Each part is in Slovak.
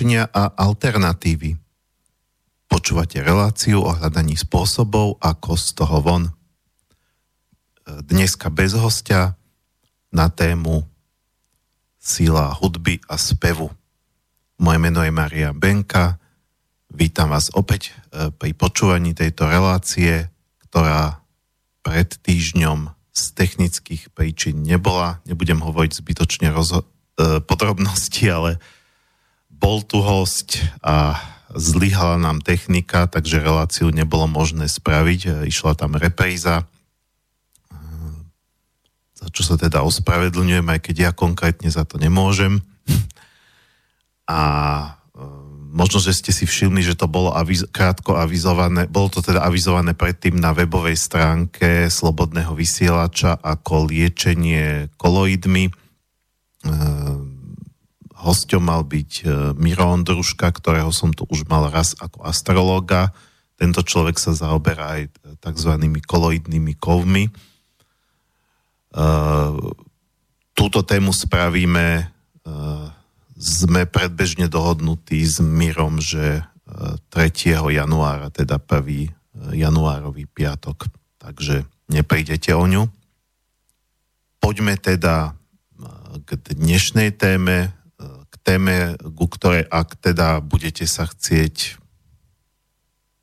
riešenia a alternatívy. Počúvate reláciu o hľadaní spôsobov, ako z toho von. Dneska bez hostia na tému Sila hudby a spevu. Moje meno je Maria Benka. Vítam vás opäť e, pri počúvaní tejto relácie, ktorá pred týždňom z technických príčin nebola. Nebudem hovoriť zbytočne rozho- e, podrobnosti, ale bol tu host a zlyhala nám technika, takže reláciu nebolo možné spraviť. E, išla tam repríza, za čo sa teda ospravedlňujem, aj keď ja konkrétne za to nemôžem. A e, možno, že ste si všimli, že to bolo aviz- krátko avizované, bolo to teda avizované predtým na webovej stránke Slobodného vysielača ako liečenie koloidmi. E, hosťom mal byť e, Miro Ondruška, ktorého som tu už mal raz ako astrologa. Tento človek sa zaoberá aj tzv. koloidnými kovmi. E, túto tému spravíme e, sme predbežne dohodnutí s Mirom, že 3. E, januára, teda 1. E, januárový piatok, takže neprídete o ňu. Poďme teda e, k dnešnej téme, téme, ku ktorej ak teda budete sa chcieť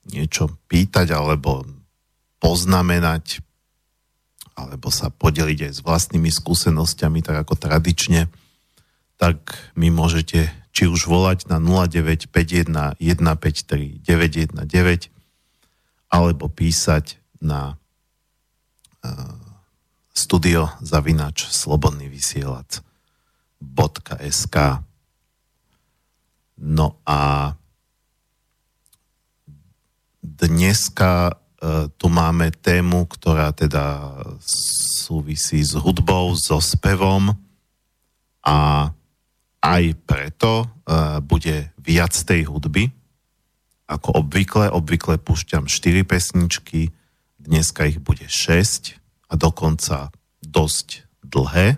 niečo pýtať alebo poznamenať alebo sa podeliť aj s vlastnými skúsenosťami, tak ako tradične, tak mi môžete či už volať na 0951 153 919 alebo písať na uh, studio zavinač slobodný vysielač .sk No a dneska uh, tu máme tému, ktorá teda súvisí s hudbou, so spevom a aj preto uh, bude viac tej hudby, ako obvykle. Obvykle púšťam 4 pesničky, dneska ich bude 6 a dokonca dosť dlhé.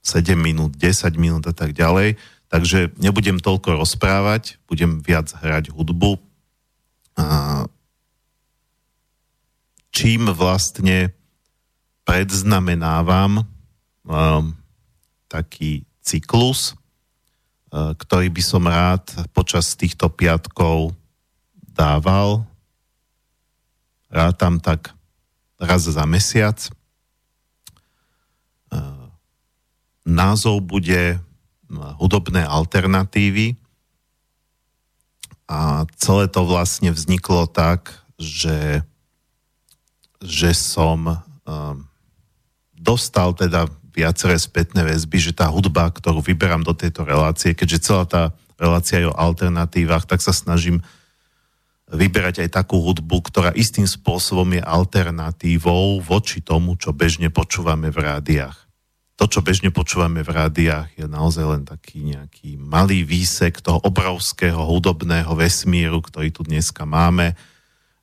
Uh, 7 minút, 10 minút a tak ďalej. Takže nebudem toľko rozprávať, budem viac hrať hudbu. Čím vlastne predznamenávam um, taký cyklus, uh, ktorý by som rád počas týchto piatkov dával. Rád tam tak raz za mesiac. Uh, názov bude uh, hudobné alternatívy a celé to vlastne vzniklo tak, že, že som um, dostal teda viaceré spätné väzby, že tá hudba, ktorú vyberám do tejto relácie, keďže celá tá relácia je o alternatívach, tak sa snažím vyberať aj takú hudbu, ktorá istým spôsobom je alternatívou voči tomu, čo bežne počúvame v rádiách. To, čo bežne počúvame v rádiách, je naozaj len taký nejaký malý výsek toho obrovského hudobného vesmíru, ktorý tu dneska máme.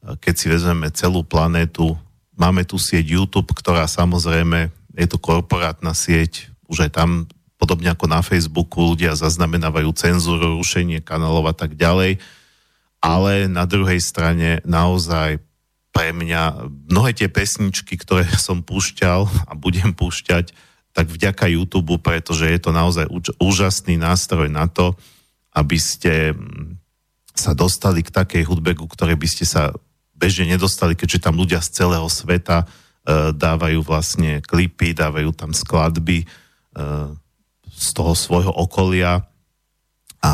Keď si vezmeme celú planétu, Máme tu sieť YouTube, ktorá samozrejme, je to korporátna sieť, už aj tam, podobne ako na Facebooku, ľudia zaznamenávajú cenzúru, rušenie kanálov a tak ďalej. Ale na druhej strane naozaj pre mňa mnohé tie pesničky, ktoré som púšťal a budem púšťať, tak vďaka YouTube, pretože je to naozaj úžasný nástroj na to, aby ste mm, sa dostali k takej hudbe, ku ktorej by ste sa bežne nedostali, keďže tam ľudia z celého sveta uh, dávajú vlastne klipy, dávajú tam skladby uh, z toho svojho okolia. A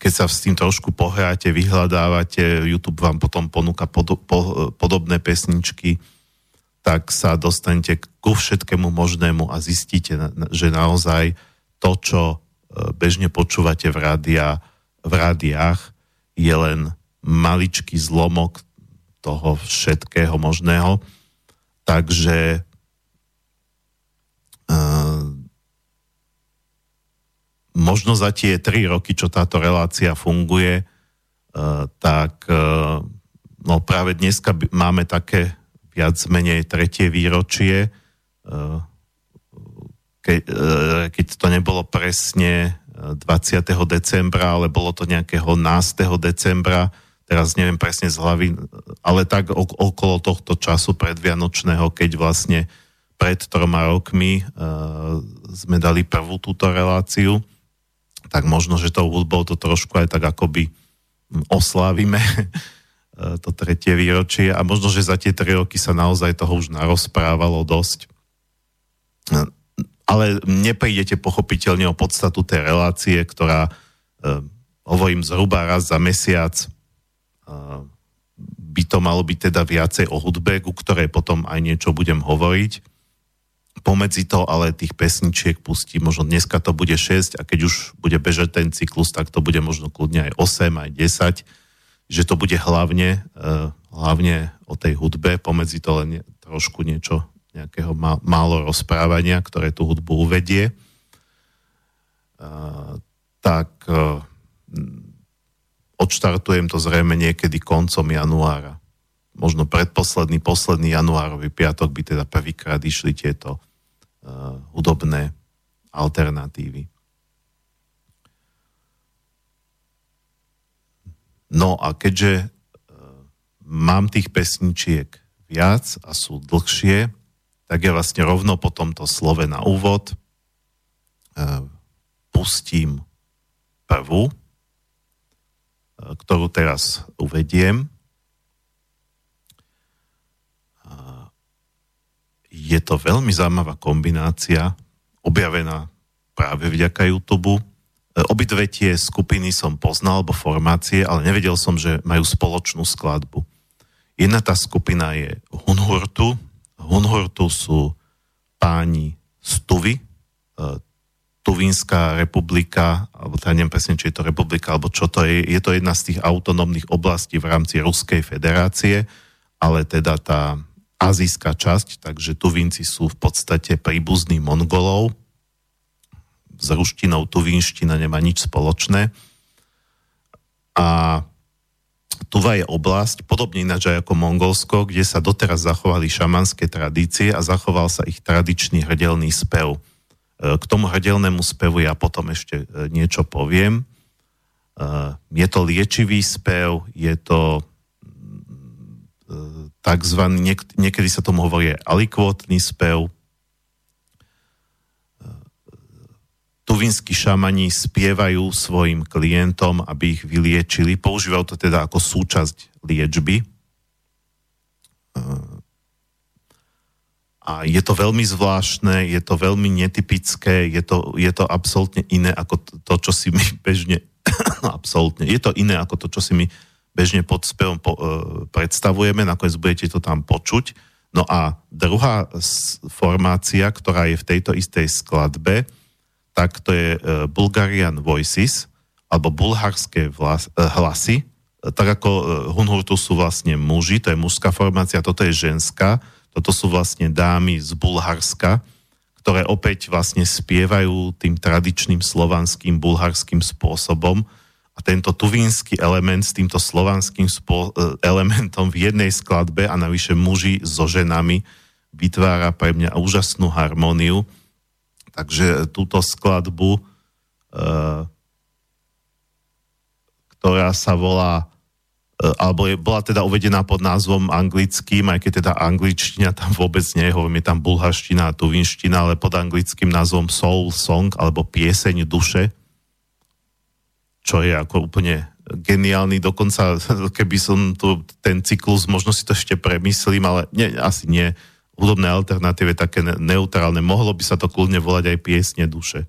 keď sa s tým trošku pohráte, vyhľadávate, YouTube vám potom ponúka pod, po, podobné pesničky, tak sa dostanete ku všetkému možnému a zistíte, že naozaj to, čo e, bežne počúvate v, rádia, v rádiách, je len maličký zlomok toho všetkého možného. Takže uh, možno za tie tri roky, čo táto relácia funguje, uh, tak uh, no práve dneska máme také viac menej tretie výročie, uh, ke, e, keď to nebolo presne 20. decembra, ale bolo to nejakého násteho decembra, teraz neviem presne z hlavy, ale tak okolo tohto času predvianočného, keď vlastne pred troma rokmi uh, sme dali prvú túto reláciu, tak možno, že tou hudbou to trošku aj tak akoby oslávime to tretie výročie a možno, že za tie tri roky sa naozaj toho už narozprávalo dosť. Ale neprídete pochopiteľne o podstatu tej relácie, ktorá, uh, hovorím, zhruba raz za mesiac by to malo byť teda viacej o hudbe, ku ktorej potom aj niečo budem hovoriť. Pomedzi to ale tých pesničiek pustí, možno dneska to bude 6 a keď už bude bežať ten cyklus, tak to bude možno kľudne aj 8, aj 10, že to bude hlavne, uh, hlavne o tej hudbe, pomedzi to len trošku niečo, nejakého málo rozprávania, ktoré tú hudbu uvedie. Uh, tak uh, odštartujem to zrejme niekedy koncom januára. Možno predposledný, posledný januárový piatok by teda prvýkrát išli tieto hudobné alternatívy. No a keďže uh, mám tých pesničiek viac a sú dlhšie, tak ja vlastne rovno po tomto slove na úvod uh, pustím prvú, ktorú teraz uvediem. Je to veľmi zaujímavá kombinácia, objavená práve vďaka YouTube. Obidve tie skupiny som poznal, alebo formácie, ale nevedel som, že majú spoločnú skladbu. Jedna tá skupina je Hunhurtu. Hunhurtu sú páni Stuvy, Tuvínská republika, alebo teda neviem presne, či je to republika, alebo čo to je, je to jedna z tých autonómnych oblastí v rámci Ruskej federácie, ale teda tá azijská časť, takže Tuvínci sú v podstate príbuzní Mongolov. S ruštinou Tuvínština nemá nič spoločné. A Tuva je oblasť, podobne ináč aj ako Mongolsko, kde sa doteraz zachovali šamanské tradície a zachoval sa ich tradičný hrdelný spev. K tomu hrdelnému spevu ja potom ešte e, niečo poviem. E, je to liečivý spev, je to e, takzvaný, niek- niekedy sa tomu hovorí alikvotný spev. Tuvinskí šamani spievajú svojim klientom, aby ich vyliečili. Používajú to teda ako súčasť liečby a je to veľmi zvláštne, je to veľmi netypické, je to, je to absolútne iné ako to, čo si my bežne, absolútne, je to iné ako to, čo si my bežne pod spevom po, uh, predstavujeme, nakoniec budete to tam počuť. No a druhá formácia, ktorá je v tejto istej skladbe, tak to je uh, Bulgarian Voices, alebo bulharské vlas, uh, hlasy, tak ako Hunhurtu sú vlastne muži, to je mužská formácia, toto je ženská, toto sú vlastne dámy z Bulharska, ktoré opäť vlastne spievajú tým tradičným slovanským bulharským spôsobom a tento tuvínsky element s týmto slovanským spô- e, elementom v jednej skladbe a navyše muži so ženami vytvára pre mňa úžasnú harmóniu. Takže túto skladbu, e, ktorá sa volá E, alebo je, bola teda uvedená pod názvom anglickým, aj keď teda angličtina tam vôbec nie je, hovorím, je tam bulharština a tuvinština, ale pod anglickým názvom Soul Song alebo Pieseň duše, čo je ako úplne geniálny, dokonca keby som tu ten cyklus, možno si to ešte premyslím, ale nie, asi nie. Hudobné alternatíve také neutrálne. Mohlo by sa to kľudne volať aj piesne duše.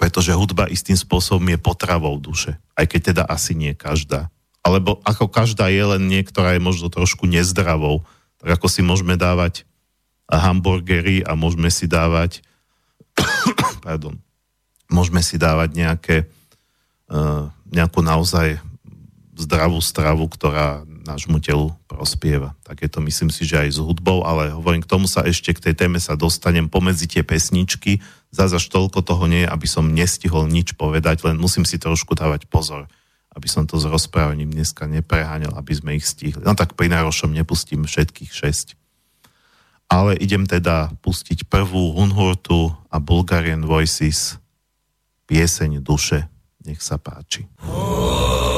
Pretože hudba istým spôsobom je potravou duše. Aj keď teda asi nie každá alebo ako každá je, len niektorá je možno trošku nezdravou. Tak ako si môžeme dávať hamburgery a môžeme si dávať pardon, môžeme si dávať nejaké uh, nejakú naozaj zdravú stravu, ktorá nášmu telu prospieva. Tak je to myslím si, že aj s hudbou, ale hovorím, k tomu sa ešte k tej téme sa dostanem pomedzi tie pesničky. Zase až toľko toho nie, aby som nestihol nič povedať, len musím si trošku dávať pozor aby som to s rozprávaním dneska nepreháňal, aby sme ich stihli. No tak pri najrošom nepustím všetkých šesť. ale idem teda pustiť prvú Hunhurtu a Bulgarian Voices pieseň duše. Nech sa páči. Oh.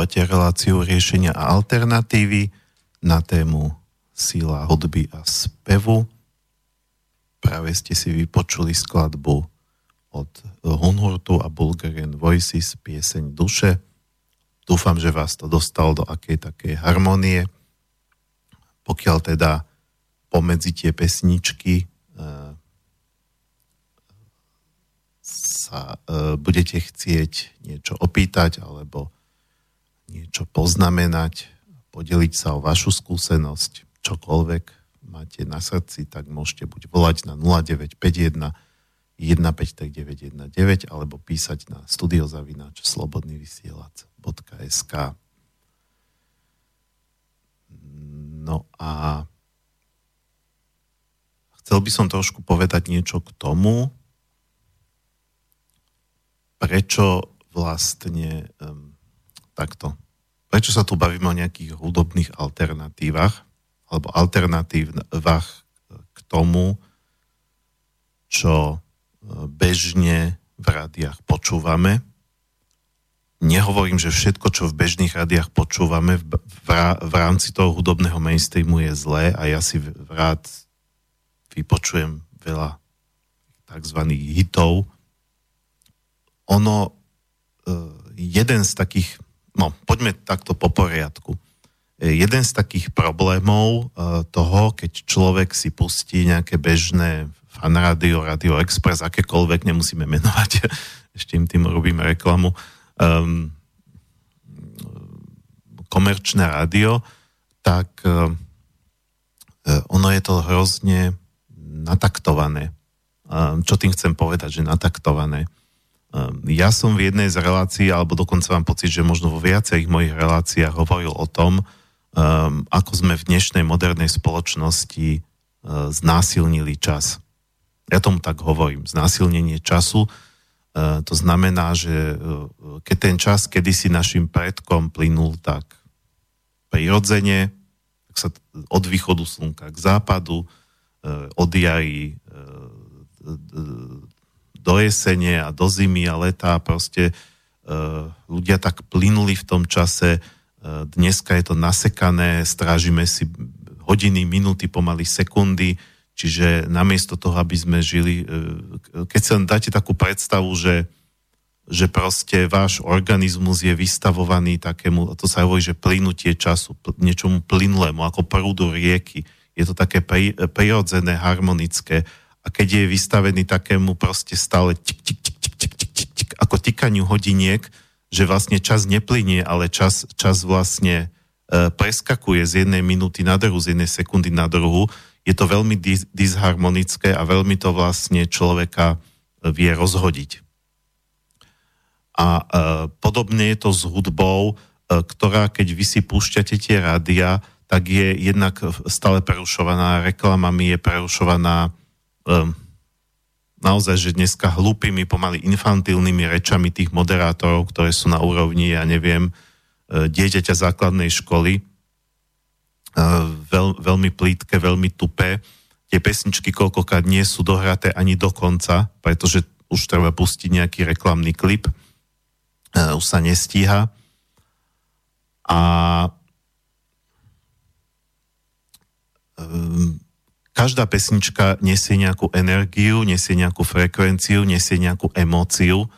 Počúvate reláciu riešenia a alternatívy na tému síla hudby a spevu. Práve ste si vypočuli skladbu od Hunhurtu a Bulgarian Voices pieseň Duše. Dúfam, že vás to dostalo do akej takej harmonie. Pokiaľ teda pomedzi tie pesničky e, sa e, budete chcieť niečo opýtať alebo niečo poznamenať, podeliť sa o vašu skúsenosť, čokoľvek máte na srdci, tak môžete buď volať na 0951 153 alebo písať na studiozavináč slobodnyvysielac.sk No a chcel by som trošku povedať niečo k tomu, prečo vlastne um, takto, prečo sa tu bavíme o nejakých hudobných alternatívach, alebo alternatívach k tomu, čo e, bežne v rádiách počúvame. Nehovorím, že všetko, čo v bežných rádiách počúvame v, v, rámci toho hudobného mainstreamu je zlé a ja si rád vypočujem veľa tzv. hitov. Ono, e, jeden z takých, no poďme takto po poriadku jeden z takých problémov e, toho, keď človek si pustí nejaké bežné fan Radio Express, akékoľvek, nemusíme menovať, ešte im tým robíme reklamu, um, komerčné rádio, tak um, ono je to hrozne nataktované. Um, čo tým chcem povedať, že nataktované? Um, ja som v jednej z relácií, alebo dokonca mám pocit, že možno vo viacerých mojich reláciách hovoril o tom, um, ako sme v dnešnej modernej spoločnosti uh, znásilnili čas. Ja tomu tak hovorím, znásilnenie času. Uh, to znamená, že uh, keď ten čas kedysi našim predkom plynul tak prirodzene, tak sa od východu slnka k západu, uh, od jary do jesene a do zimy a leta proste uh, ľudia tak plynuli v tom čase, Dneska je to nasekané, strážime si hodiny, minúty, pomaly sekundy, čiže namiesto toho, aby sme žili, e, keď sa dáte takú predstavu, že, že proste váš organizmus je vystavovaný takému, to sa hovorí, že plynutie času, niečomu plynulému, ako prúdu rieky. Je to také prirodzené, harmonické. A keď je vystavený takému proste stále tik, tik, tik, tik, tik, tik, tik, tik, ako tikaniu hodiniek, že vlastne čas neplynie, ale čas, čas vlastne e, preskakuje z jednej minúty na druhú, z jednej sekundy na druhú. Je to veľmi dis- disharmonické a veľmi to vlastne človeka e, vie rozhodiť. A e, podobne je to s hudbou, e, ktorá keď vy si púšťate tie rádia, tak je jednak stále prerušovaná reklamami, je prerušovaná e, naozaj, že dneska hlúpými, pomaly infantilnými rečami tých moderátorov, ktoré sú na úrovni, ja neviem, e, dieťaťa základnej školy, e, veľ, veľmi plítke, veľmi tupé. Tie pesničky koľkokrát nie sú dohraté ani do konca, pretože už treba pustiť nejaký reklamný klip, e, už sa nestíha. A každá pesnička nesie nejakú energiu, nesie nejakú frekvenciu, nesie nejakú emóciu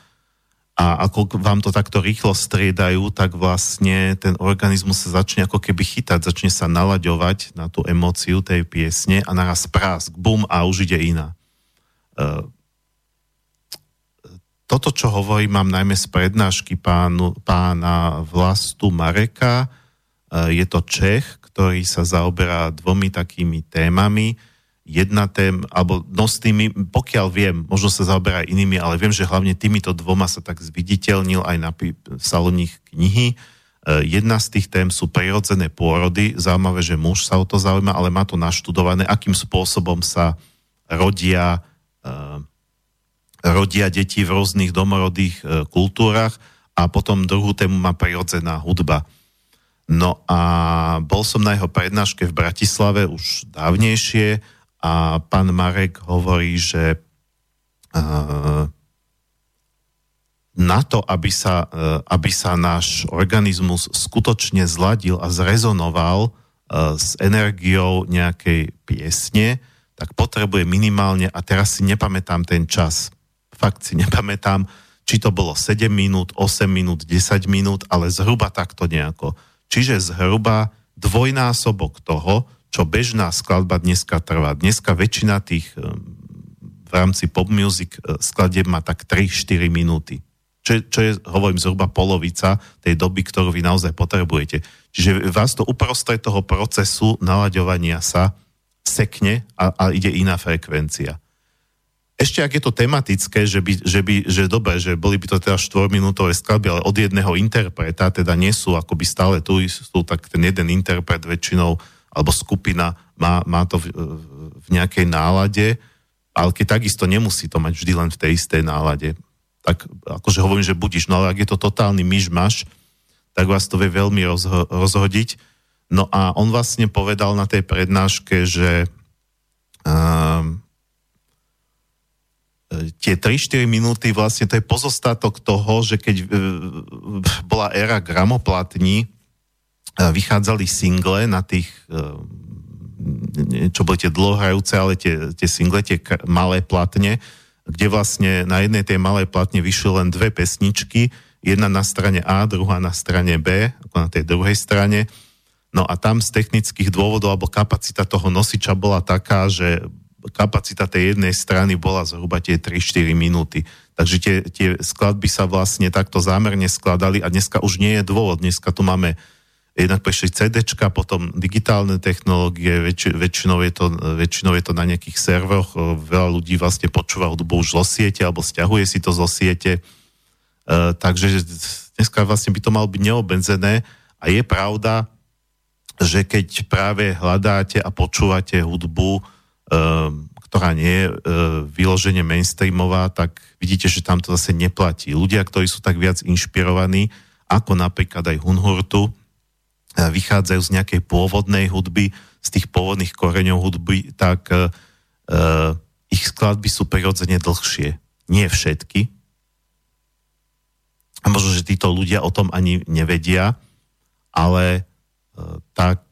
a ako vám to takto rýchlo striedajú, tak vlastne ten organizmus sa začne ako keby chytať, začne sa nalaďovať na tú emóciu tej piesne a naraz prásk, bum a už ide iná. E, toto, čo hovorím, mám najmä z prednášky pánu, pána Vlastu Mareka. E, je to Čech, ktorý sa zaoberá dvomi takými témami jedna tém, alebo no pokiaľ viem, možno sa zaoberá inými, ale viem, že hlavne týmito dvoma sa tak zviditeľnil aj na saloních knihy. E, jedna z tých tém sú prirodzené pôrody. Zaujímavé, že muž sa o to zaujíma, ale má to naštudované, akým spôsobom sa rodia, e, rodia deti v rôznych domorodých e, kultúrach a potom druhú tému má prirodzená hudba. No a bol som na jeho prednáške v Bratislave už dávnejšie a pán Marek hovorí, že uh, na to, aby sa, e, aby sa náš organizmus skutočne zladil a zrezonoval e, s energiou nejakej piesne, tak potrebuje minimálne, a teraz si nepamätám ten čas, fakt si nepamätám, či to bolo 7 minút, 8 minút, 10 minút, ale zhruba takto nejako. Čiže zhruba dvojnásobok toho, čo bežná skladba dneska trvá. Dneska väčšina tých e, v rámci pop music skladieb má tak 3-4 minúty čo, čo je, hovorím, zhruba polovica tej doby, ktorú vy naozaj potrebujete. Čiže vás to uprostred toho procesu nalaďovania sa sekne a, a ide iná frekvencia. Ešte ak je to tematické, že by, že by že dobre, že boli by to teda 4-minútové skladby, ale od jedného interpreta, teda nie sú akoby stále tu, sú tak ten jeden interpret väčšinou, alebo skupina má, má to v, v nejakej nálade, ale keď takisto nemusí to mať vždy len v tej istej nálade tak akože hovorím, že budíš, no ale ak je to totálny myšmaš, tak vás to vie veľmi rozho- rozhodiť. No a on vlastne povedal na tej prednáške, že um, tie 3-4 minúty vlastne to je pozostatok toho, že keď uh, bola éra gramoplatní, vychádzali single na tých uh, čo boli tie dlhohrajúce, ale tie, tie single, tie malé platne, kde vlastne na jednej tej malej platne vyšli len dve pesničky, jedna na strane A, druhá na strane B, ako na tej druhej strane. No a tam z technických dôvodov, alebo kapacita toho nosiča bola taká, že kapacita tej jednej strany bola zhruba tie 3-4 minúty. Takže tie, tie skladby sa vlastne takto zámerne skladali a dneska už nie je dôvod. Dneska tu máme jednak prešli CD, potom digitálne technológie, väč, väčšinou, je to, väčšinou je to na nejakých serveroch, veľa ľudí vlastne počúva hudbu už zo siete alebo stiahuje si to zo siete, e, takže dneska vlastne by to malo byť neobenzené a je pravda, že keď práve hľadáte a počúvate hudbu, e, ktorá nie je e, vyložene mainstreamová, tak vidíte, že tam to zase neplatí. Ľudia, ktorí sú tak viac inšpirovaní, ako napríklad aj Hunhurtu, vychádzajú z nejakej pôvodnej hudby, z tých pôvodných koreňov hudby, tak uh, ich skladby sú prirodzene dlhšie. Nie všetky. A možno, že títo ľudia o tom ani nevedia, ale uh, tak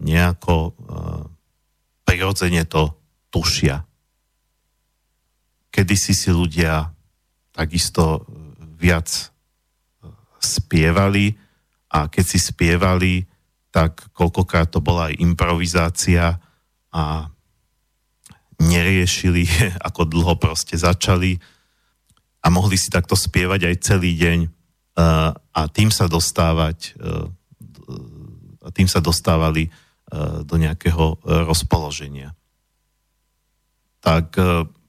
nejako uh, prirodzene to tušia. Kedysi si ľudia takisto viac spievali, a keď si spievali, tak koľkokrát to bola aj improvizácia a neriešili, ako dlho proste začali a mohli si takto spievať aj celý deň a tým sa dostávať a tým sa dostávali do nejakého rozpoloženia. Tak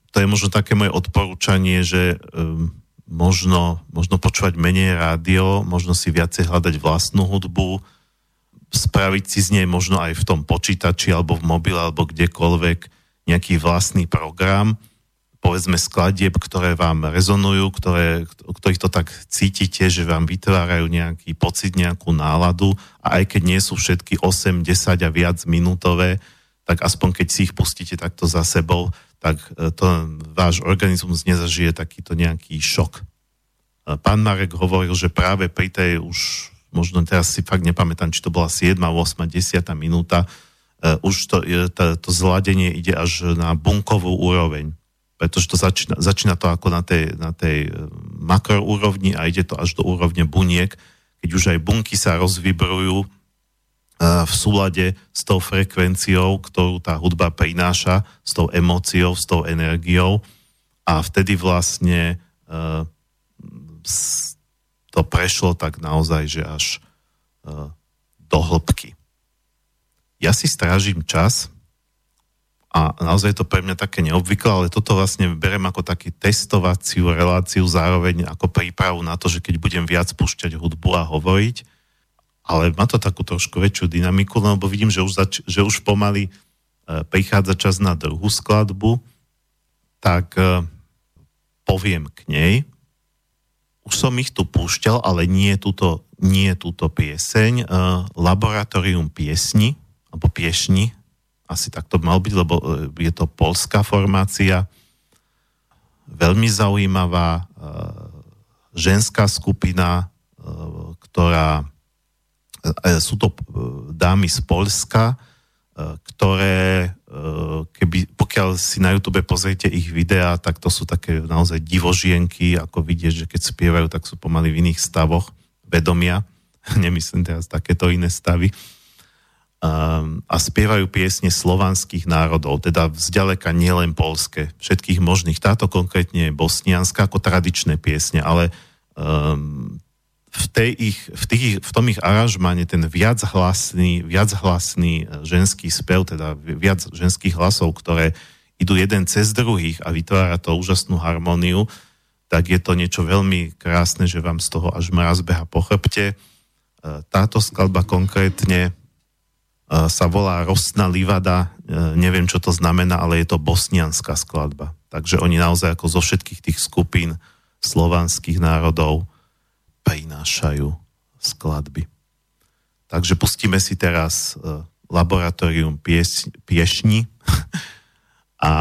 to je možno také moje odporúčanie, že možno, možno počúvať menej rádio, možno si viacej hľadať vlastnú hudbu, spraviť si z nej možno aj v tom počítači alebo v mobile alebo kdekoľvek nejaký vlastný program, povedzme skladieb, ktoré vám rezonujú, ktoré, ktorých to tak cítite, že vám vytvárajú nejaký pocit, nejakú náladu. A aj keď nie sú všetky 8, 10 a viac minútové, tak aspoň keď si ich pustíte takto za sebou, tak e, to váš organizmus nezažije takýto nejaký šok. E, pán Marek hovoril, že práve pri tej už, možno teraz si fakt nepamätám, či to bola 7, 8, 10 minúta, e, už to, to, to zladenie ide až na bunkovú úroveň. Pretože to začína, začína to ako na tej, na tej makroúrovni a ide to až do úrovne buniek, keď už aj bunky sa rozvibrujú v súlade s tou frekvenciou, ktorú tá hudba prináša, s tou emóciou, s tou energiou a vtedy vlastne uh, to prešlo tak naozaj, že až uh, do hĺbky. Ja si strážim čas a naozaj je to pre mňa také neobvyklé, ale toto vlastne berem ako taký testovaciu reláciu, zároveň ako prípravu na to, že keď budem viac púšťať hudbu a hovoriť, ale má to takú trošku väčšiu dynamiku, lebo vidím, že už, zač- že už pomaly e, prichádza čas na druhú skladbu, tak e, poviem k nej. Už som ich tu púšťal, ale nie túto, nie túto pieseň. E, Laboratórium piesni, alebo piešni, asi tak to mal byť, lebo e, je to polská formácia, veľmi zaujímavá, e, ženská skupina, ktorá sú to dámy z Polska, ktoré, keby, pokiaľ si na YouTube pozriete ich videá, tak to sú také naozaj divožienky, ako vidieť, že keď spievajú, tak sú pomaly v iných stavoch vedomia. Nemyslím teraz takéto iné stavy a spievajú piesne slovanských národov, teda vzďaleka nielen polské, všetkých možných. Táto konkrétne je bosnianská ako tradičné piesne, ale v, tej ich, v, tých, v tom ich aranžmáne ten viac hlasný, viac hlasný e, ženský spev, teda viac ženských hlasov, ktoré idú jeden cez druhých a vytvára to úžasnú harmóniu, tak je to niečo veľmi krásne, že vám z toho až mraz beha po chrbte. E, táto skladba konkrétne sa volá Rostná livada, e, neviem, čo to znamená, ale je to bosnianská skladba. Takže oni naozaj ako zo všetkých tých skupín slovanských národov prinášajú skladby. Takže pustíme si teraz e, laboratórium piešni a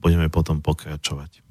budeme potom pokračovať.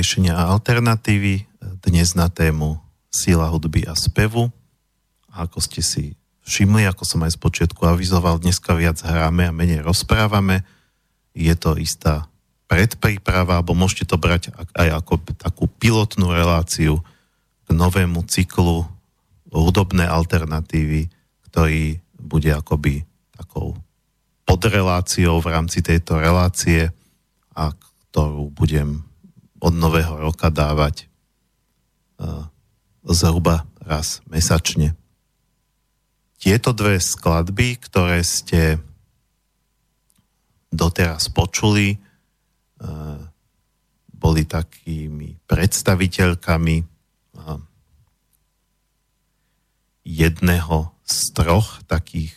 Riešenia a alternatívy dnes na tému síla hudby a spevu. A ako ste si všimli, ako som aj z počiatku avizoval, dneska viac hráme a menej rozprávame. Je to istá predpríprava, alebo môžete to brať aj ako takú pilotnú reláciu k novému cyklu hudobné alternatívy, ktorý bude akoby takou podreláciou v rámci tejto relácie a ktorú budem od nového roka dávať uh, zhruba raz mesačne. Tieto dve skladby, ktoré ste doteraz počuli, uh, boli takými predstaviteľkami uh, jedného z troch takých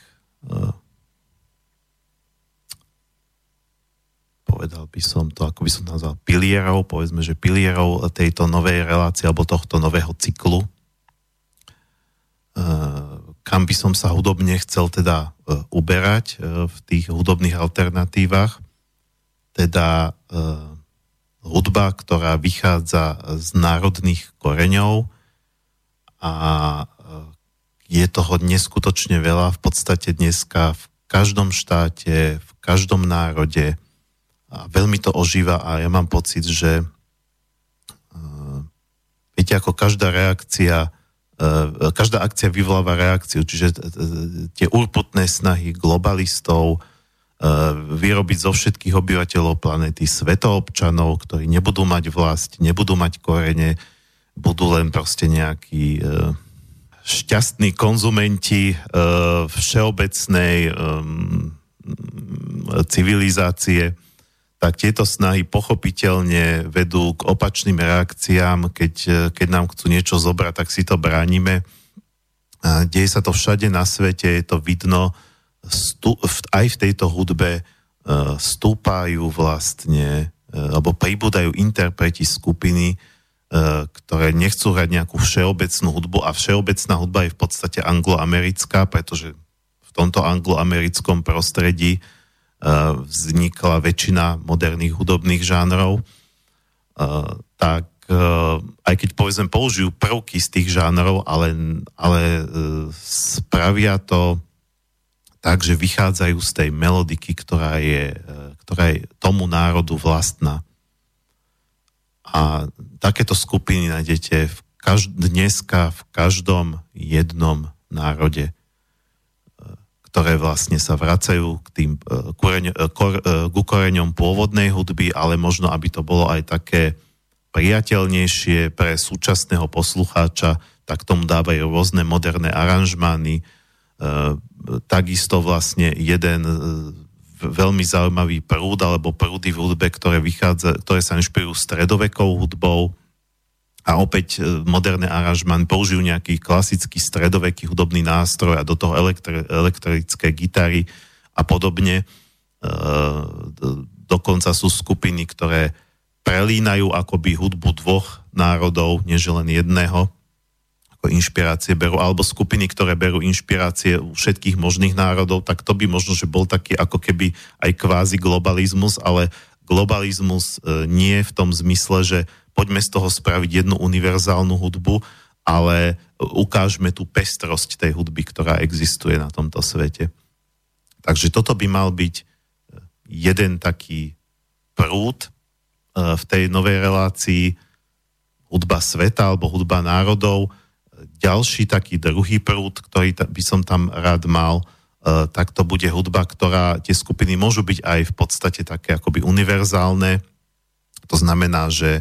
povedal by som to, ako by som nazval, pilierov, povedzme, že pilierov tejto novej relácie alebo tohto nového cyklu, e, kam by som sa hudobne chcel teda e, uberať e, v tých hudobných alternatívach. Teda hudba, ktorá vychádza z národných koreňov a je toho neskutočne veľa. V podstate dneska v každom štáte, v každom národe, a veľmi to ožíva a ja mám pocit, že uh, viete, ako každá reakcia, uh, každá akcia vyvoláva reakciu, čiže uh, tie urputné snahy globalistov vyrobiť zo všetkých obyvateľov planety svetoobčanov, ktorí nebudú mať vlast, nebudú mať korene, budú len proste nejakí šťastní konzumenti uh, všeobecnej civilizácie tak tieto snahy pochopiteľne vedú k opačným reakciám. Keď, keď nám chcú niečo zobrať, tak si to bránime. Deje sa to všade na svete, je to vidno. Stú, aj v tejto hudbe e, stúpajú vlastne, e, alebo pribúdajú interpreti skupiny, e, ktoré nechcú hrať nejakú všeobecnú hudbu a všeobecná hudba je v podstate angloamerická, pretože v tomto angloamerickom prostredí vznikla väčšina moderných hudobných žánrov, tak aj keď povedzme použijú prvky z tých žánrov, ale, ale spravia to tak, že vychádzajú z tej melodiky, ktorá je, ktorá je tomu národu vlastná. A takéto skupiny nájdete v každ- dneska v každom jednom národe ktoré vlastne sa vracajú k tým e, koreň, e, kor, e, ku koreňom pôvodnej hudby, ale možno, aby to bolo aj také priateľnejšie pre súčasného poslucháča, tak tomu dávajú rôzne moderné aranžmány. Takisto vlastne jeden veľmi zaujímavý prúd alebo prúdy v hudbe, ktoré, vychádza, ktoré sa inšpirujú stredovekou hudbou, a opäť e, moderné aranžman použijú nejaký klasický stredoveký hudobný nástroj a do toho elektri- elektrické gitary a podobne. E, dokonca sú skupiny, ktoré prelínajú akoby hudbu dvoch národov, než len jedného, ako inšpirácie berú, alebo skupiny, ktoré berú inšpirácie u všetkých možných národov, tak to by možno, že bol taký ako keby aj kvázi globalizmus, ale globalizmus e, nie v tom zmysle, že poďme z toho spraviť jednu univerzálnu hudbu, ale ukážme tú pestrosť tej hudby, ktorá existuje na tomto svete. Takže toto by mal byť e, jeden taký prúd e, v tej novej relácii hudba sveta alebo hudba národov. Ďalší taký druhý prúd, ktorý by som tam rád mal, tak to bude hudba, ktorá, tie skupiny môžu byť aj v podstate také akoby univerzálne. To znamená, že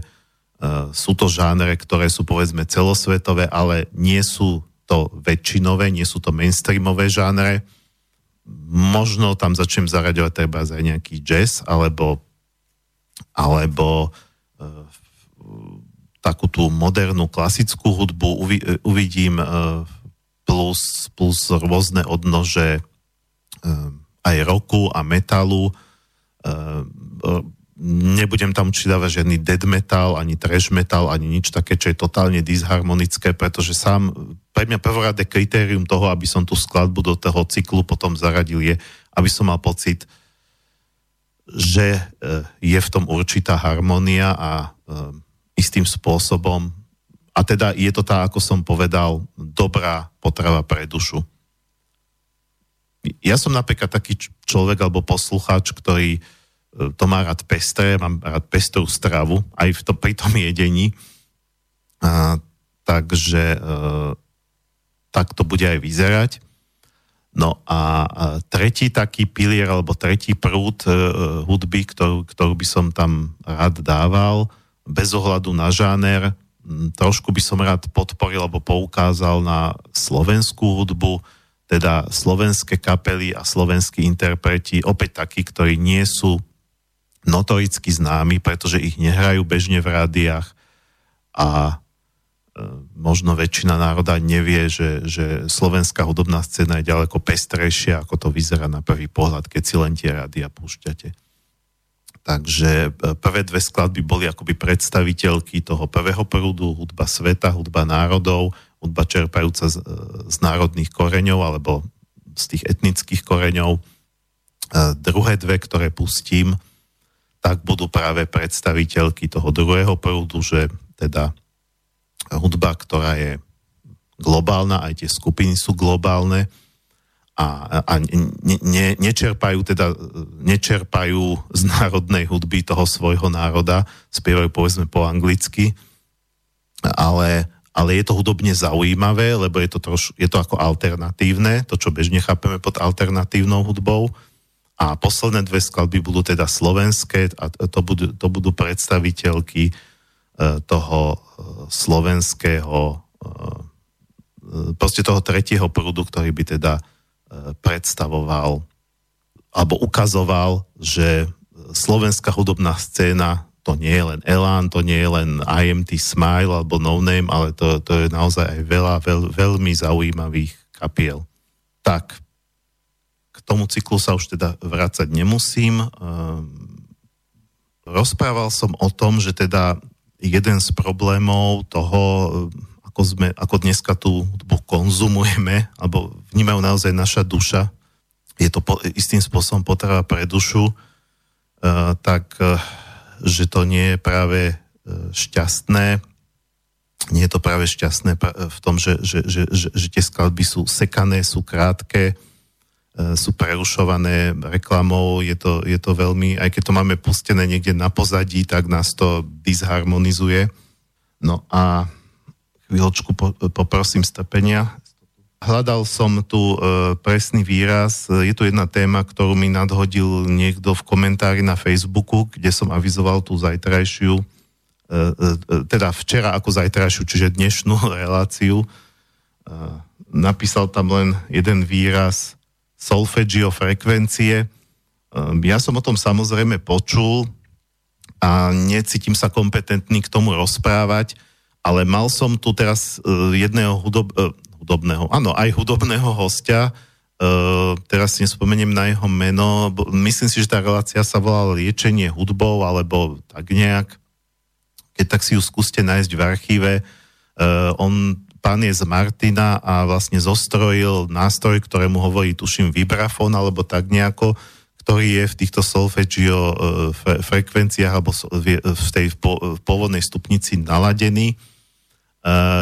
Eh, sú to žánre, ktoré sú povedzme celosvetové, ale nie sú to väčšinové, nie sú to mainstreamové žánre. Možno tam začnem zaraďovať treba aj nejaký jazz, alebo, alebo e, takú tú modernú klasickú hudbu uvi, uvidím e, plus, plus rôzne odnože e, aj roku a metalu. E, nebudem tam určite dávať žiadny dead metal, ani trash metal, ani nič také, čo je totálne disharmonické, pretože sám, pre mňa prvoradé kritérium toho, aby som tú skladbu do toho cyklu potom zaradil je, aby som mal pocit, že je v tom určitá harmonia a istým spôsobom, a teda je to tá, ako som povedal, dobrá potrava pre dušu. Ja som napríklad taký človek alebo poslucháč, ktorý to má rád pestré, mám rád pestrú stravu, aj v tom, pri tom jedení. A, takže e, tak to bude aj vyzerať. No a, a tretí taký pilier, alebo tretí prúd e, hudby, ktorú, ktorú by som tam rád dával, bez ohľadu na žáner, trošku by som rád podporil alebo poukázal na slovenskú hudbu, teda slovenské kapely a slovenskí interpreti, opäť takí, ktorí nie sú notoricky známi, pretože ich nehrajú bežne v rádiách a e, možno väčšina národa nevie, že, že slovenská hudobná scéna je ďaleko pestrejšia, ako to vyzerá na prvý pohľad, keď si len tie rádia púšťate. Takže e, prvé dve skladby boli akoby predstaviteľky toho prvého prúdu, hudba sveta, hudba národov, hudba čerpajúca z, e, z národných koreňov alebo z tých etnických koreňov. Druhé dve, ktoré pustím, tak budú práve predstaviteľky toho druhého prúdu, že teda hudba, ktorá je globálna, aj tie skupiny sú globálne a, a ne, ne, nečerpajú teda nečerpajú z národnej hudby toho svojho národa, spievajú povedzme po anglicky, ale, ale je to hudobne zaujímavé, lebo je to, troš, je to ako alternatívne, to čo bežne chápeme pod alternatívnou hudbou, a posledné dve skladby budú teda slovenské a to budú, to budú predstaviteľky e, toho e, slovenského e, proste toho tretieho prúdu, ktorý by teda predstavoval alebo ukazoval, že slovenská hudobná scéna to nie je len Elan, to nie je len IMT Smile alebo No Name, ale to, to je naozaj aj veľa, veľ, veľmi zaujímavých kapiel. Tak, tomu cyklu sa už teda vrácať nemusím. Ehm, rozprával som o tom, že teda jeden z problémov toho, ako, sme, ako dneska tú hudbu konzumujeme, alebo vnímajú naozaj naša duša, je to po, istým spôsobom potreba pre dušu, uh, tak uh, že to nie je práve uh, šťastné. Nie je to práve šťastné v tom, že, že, že, že, že tie skladby sú sekané, sú krátke, E, sú prerušované reklamou, je to, je to veľmi, aj keď to máme pustené niekde na pozadí, tak nás to disharmonizuje. No a chvíľočku po, poprosím strpenia. Hľadal som tu e, presný výraz. Je tu jedna téma, ktorú mi nadhodil niekto v komentári na Facebooku, kde som avizoval tú zajtrajšiu, e, e, e teda včera ako zajtrajšiu, čiže dnešnú reláciu. E, napísal tam len jeden výraz solfeggio frekvencie. Ehm, ja som o tom samozrejme počul a necítim sa kompetentný k tomu rozprávať, ale mal som tu teraz e, jedného hudob, e, hudobného, áno, aj hudobného hostia, e, teraz si nespomeniem na jeho meno, myslím si, že tá relácia sa volala Liečenie hudbou, alebo tak nejak, keď tak si ju skúste nájsť v archíve, on pán je z Martina a vlastne zostrojil nástroj, ktorému hovorí, tuším, vibrafón alebo tak nejako, ktorý je v týchto solfeggio e, frekvenciách alebo v tej pôvodnej stupnici naladený. E,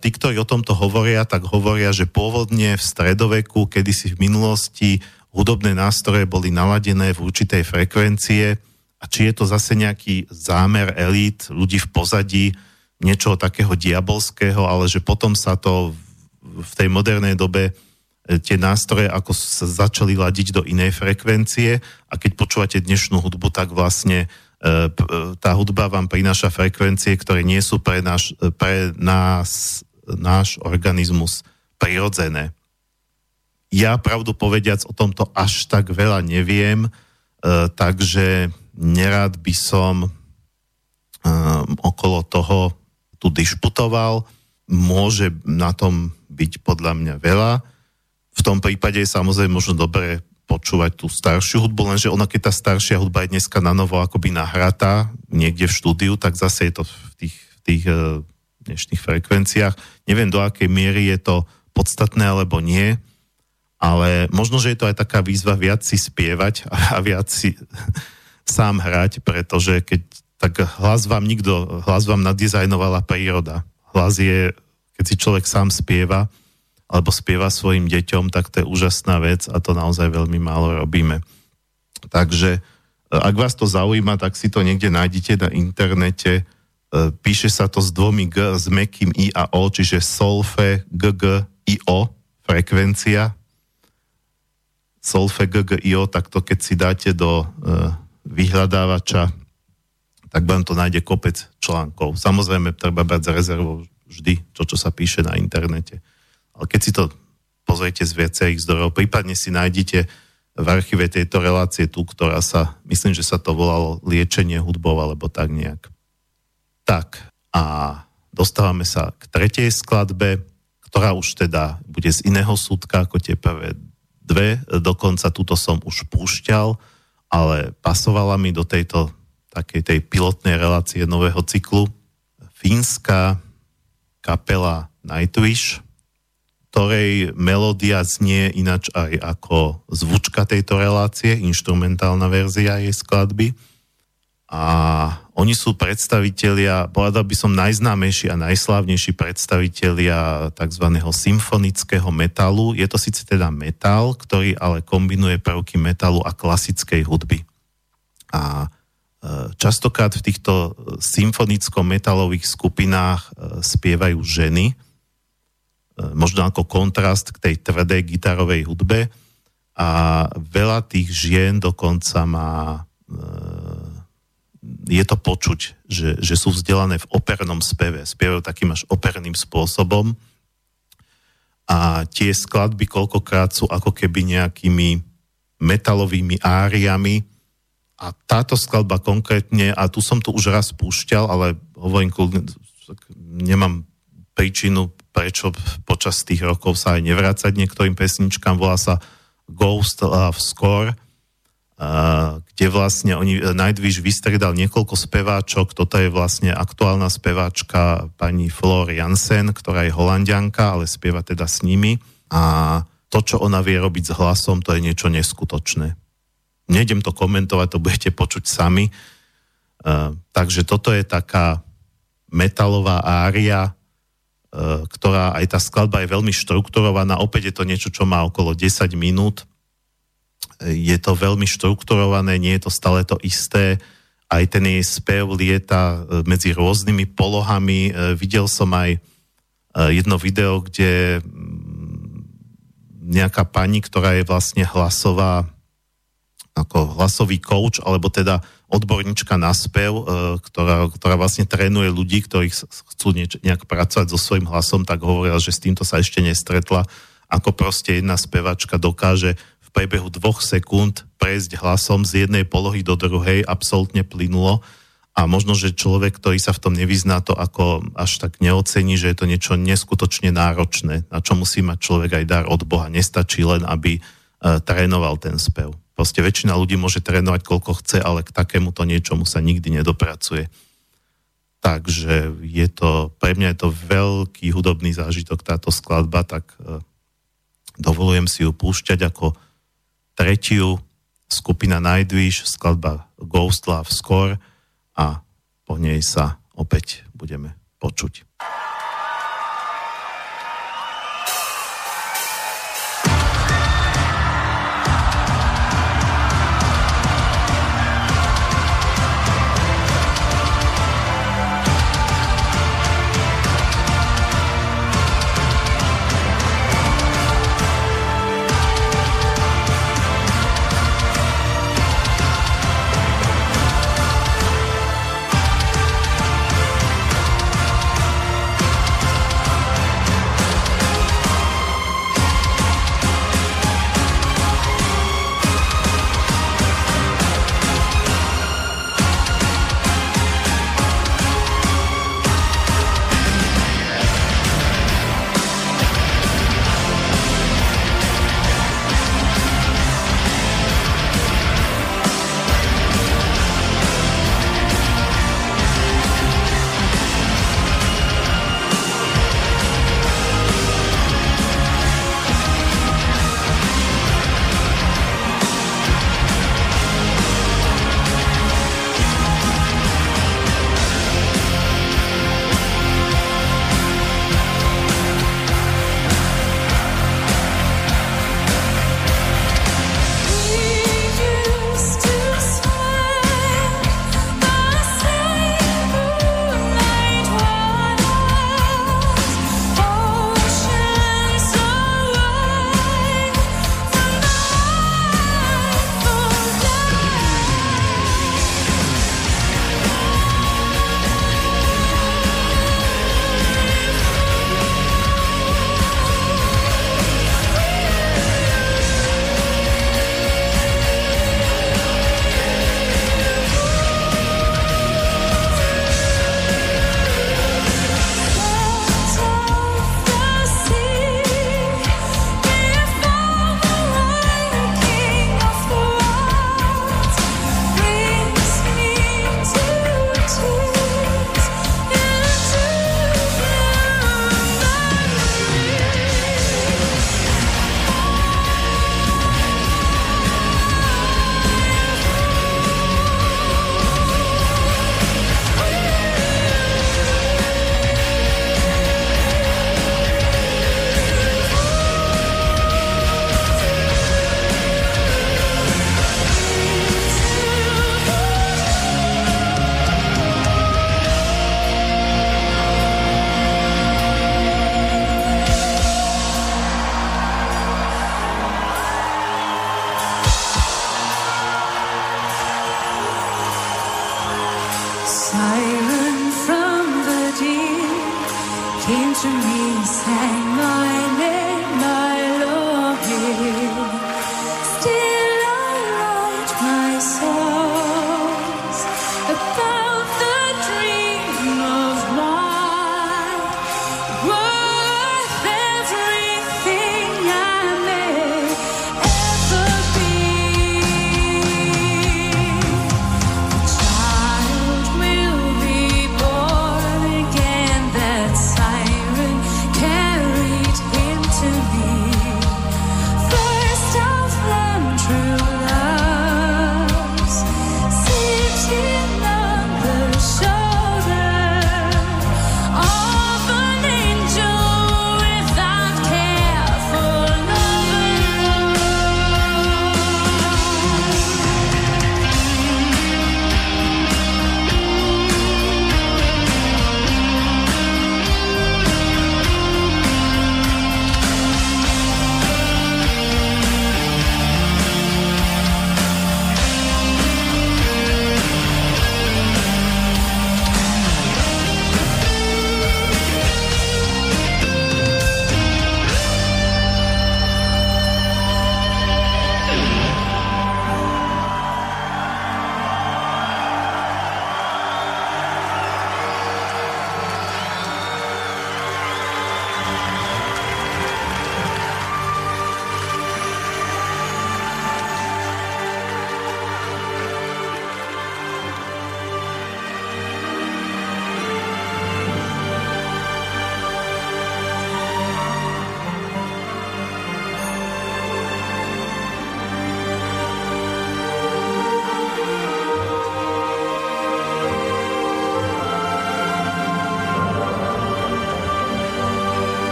tí, ktorí o tomto hovoria, tak hovoria, že pôvodne v stredoveku, kedysi v minulosti, hudobné nástroje boli naladené v určitej frekvencie. A či je to zase nejaký zámer elít, ľudí v pozadí, niečo takého diabolského, ale že potom sa to v tej modernej dobe e, tie nástroje ako sa začali ladiť do inej frekvencie. A keď počúvate dnešnú hudbu, tak vlastne tá hudba vám prináša frekvencie, ktoré nie sú pre, náš, pre nás, náš organizmus prirodzené. Ja pravdu povediac o tomto až tak veľa neviem, takže nerád by som okolo toho tu dišputoval, môže na tom byť podľa mňa veľa. V tom prípade je samozrejme možno dobre počúvať tú staršiu hudbu, lenže ona keď tá staršia hudba je dneska na novo akoby nahratá niekde v štúdiu, tak zase je to v tých, v tých uh, dnešných frekvenciách. Neviem, do akej miery je to podstatné alebo nie, ale možno, že je to aj taká výzva viac si spievať a viac si sám hrať, pretože keď tak hlas vám nikto, hlas vám nadizajnovala príroda. Hlas je, keď si človek sám spieva, alebo spieva svojim deťom, tak to je úžasná vec a to naozaj veľmi málo robíme. Takže ak vás to zaujíma, tak si to niekde nájdete na internete. Píše sa to s dvomi G, s mekým I a O, čiže solfe, G, G, I, O, frekvencia. Solfe, G, G, I, O, tak to keď si dáte do vyhľadávača tak vám to nájde kopec článkov. Samozrejme, treba brať za rezervou vždy to, čo sa píše na internete. Ale keď si to pozriete z viacerých zdrojov, prípadne si nájdete v archíve tejto relácie tu, ktorá sa, myslím, že sa to volalo liečenie hudbou, alebo tak nejak. Tak, a dostávame sa k tretej skladbe, ktorá už teda bude z iného súdka ako tie prvé dve. Dokonca túto som už púšťal, ale pasovala mi do tejto takej tej pilotnej relácie nového cyklu. Fínska kapela Nightwish, ktorej melódia znie inač aj ako zvučka tejto relácie, instrumentálna verzia jej skladby. A oni sú predstavitelia, povedal by som najznámejší a najslávnejší predstavitelia tzv. symfonického metalu. Je to síce teda metal, ktorý ale kombinuje prvky metalu a klasickej hudby. A Častokrát v týchto symfonicko-metalových skupinách e, spievajú ženy, e, možno ako kontrast k tej tvrdej gitarovej hudbe. A veľa tých žien dokonca má e, je to počuť, že, že sú vzdelané v opernom speve, spievajú takým až operným spôsobom. A tie skladby koľkokrát sú ako keby nejakými metalovými áriami, a táto skladba konkrétne, a tu som to už raz púšťal, ale hovorím, nemám príčinu, prečo počas tých rokov sa aj nevrácať niektorým pesničkám, volá sa Ghost Love Score, kde vlastne oni, Nightwish vystredal niekoľko speváčok, toto je vlastne aktuálna speváčka pani Flor Jansen, ktorá je holandianka, ale spieva teda s nimi. A to, čo ona vie robiť s hlasom, to je niečo neskutočné. Nejdem to komentovať, to budete počuť sami. Takže toto je taká metalová ária, ktorá aj tá skladba je veľmi štrukturovaná. Opäť je to niečo, čo má okolo 10 minút. Je to veľmi štrukturované, nie je to stále to isté. Aj ten jej spev lieta e, medzi rôznymi polohami. Uh, videl som aj jedno video, kde mm, nejaká pani, ktorá je vlastne hlasová ako hlasový coach, alebo teda odborníčka na spev, e, ktorá, ktorá vlastne trénuje ľudí, ktorí chcú nieč, nejak pracovať so svojím hlasom, tak hovorila, že s týmto sa ešte nestretla, ako proste jedna spevačka dokáže v priebehu dvoch sekúnd prejsť hlasom z jednej polohy do druhej absolútne plynulo a možno, že človek, ktorý sa v tom nevyzná, to ako až tak neocení, že je to niečo neskutočne náročné, na čo musí mať človek aj dar od Boha. Nestačí len, aby uh, trénoval ten spev. Proste väčšina ľudí môže trénovať koľko chce, ale k takémuto niečomu sa nikdy nedopracuje. Takže je to, pre mňa je to veľký hudobný zážitok táto skladba, tak e, dovolujem si ju púšťať ako tretiu skupina Nightwish, skladba Ghost Love Score a po nej sa opäť budeme počuť.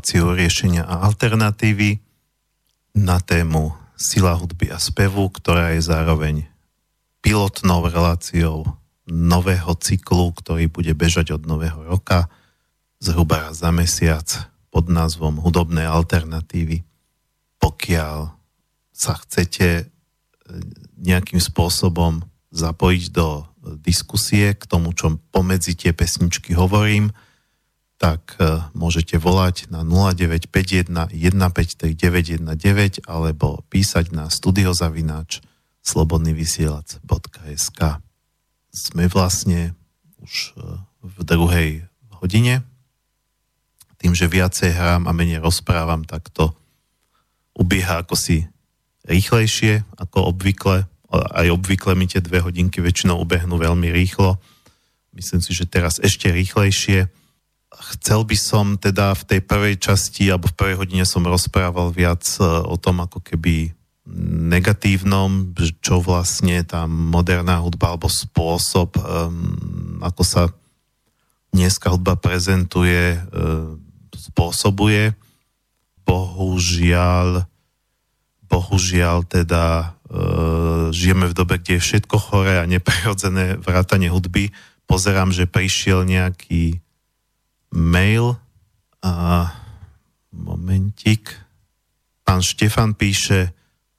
Reláciu riešenia a alternatívy na tému Sila hudby a spevu, ktorá je zároveň pilotnou reláciou nového cyklu, ktorý bude bežať od nového roka, zhruba raz za mesiac pod názvom Hudobné alternatívy. Pokiaľ sa chcete e, nejakým spôsobom zapojiť do diskusie k tomu, čo pomedzi tie pesničky hovorím, tak e, môžete volať na 0951 153 alebo písať na studiozavináč slobodnyvysielac.sk Sme vlastne už e, v druhej hodine. Tým, že viacej hrám a menej rozprávam, tak to ubieha ako si rýchlejšie ako obvykle. Aj obvykle mi tie dve hodinky väčšinou ubehnú veľmi rýchlo. Myslím si, že teraz ešte rýchlejšie chcel by som teda v tej prvej časti alebo v prvej hodine som rozprával viac e, o tom ako keby negatívnom, čo vlastne tá moderná hudba alebo spôsob, um, ako sa dneska hudba prezentuje, um, spôsobuje. Bohužiaľ, bohužiaľ teda um, žijeme v dobe, kde je všetko choré a neprirodzené vrátanie hudby. Pozerám, že prišiel nejaký mail a momentik. Pán Štefan píše,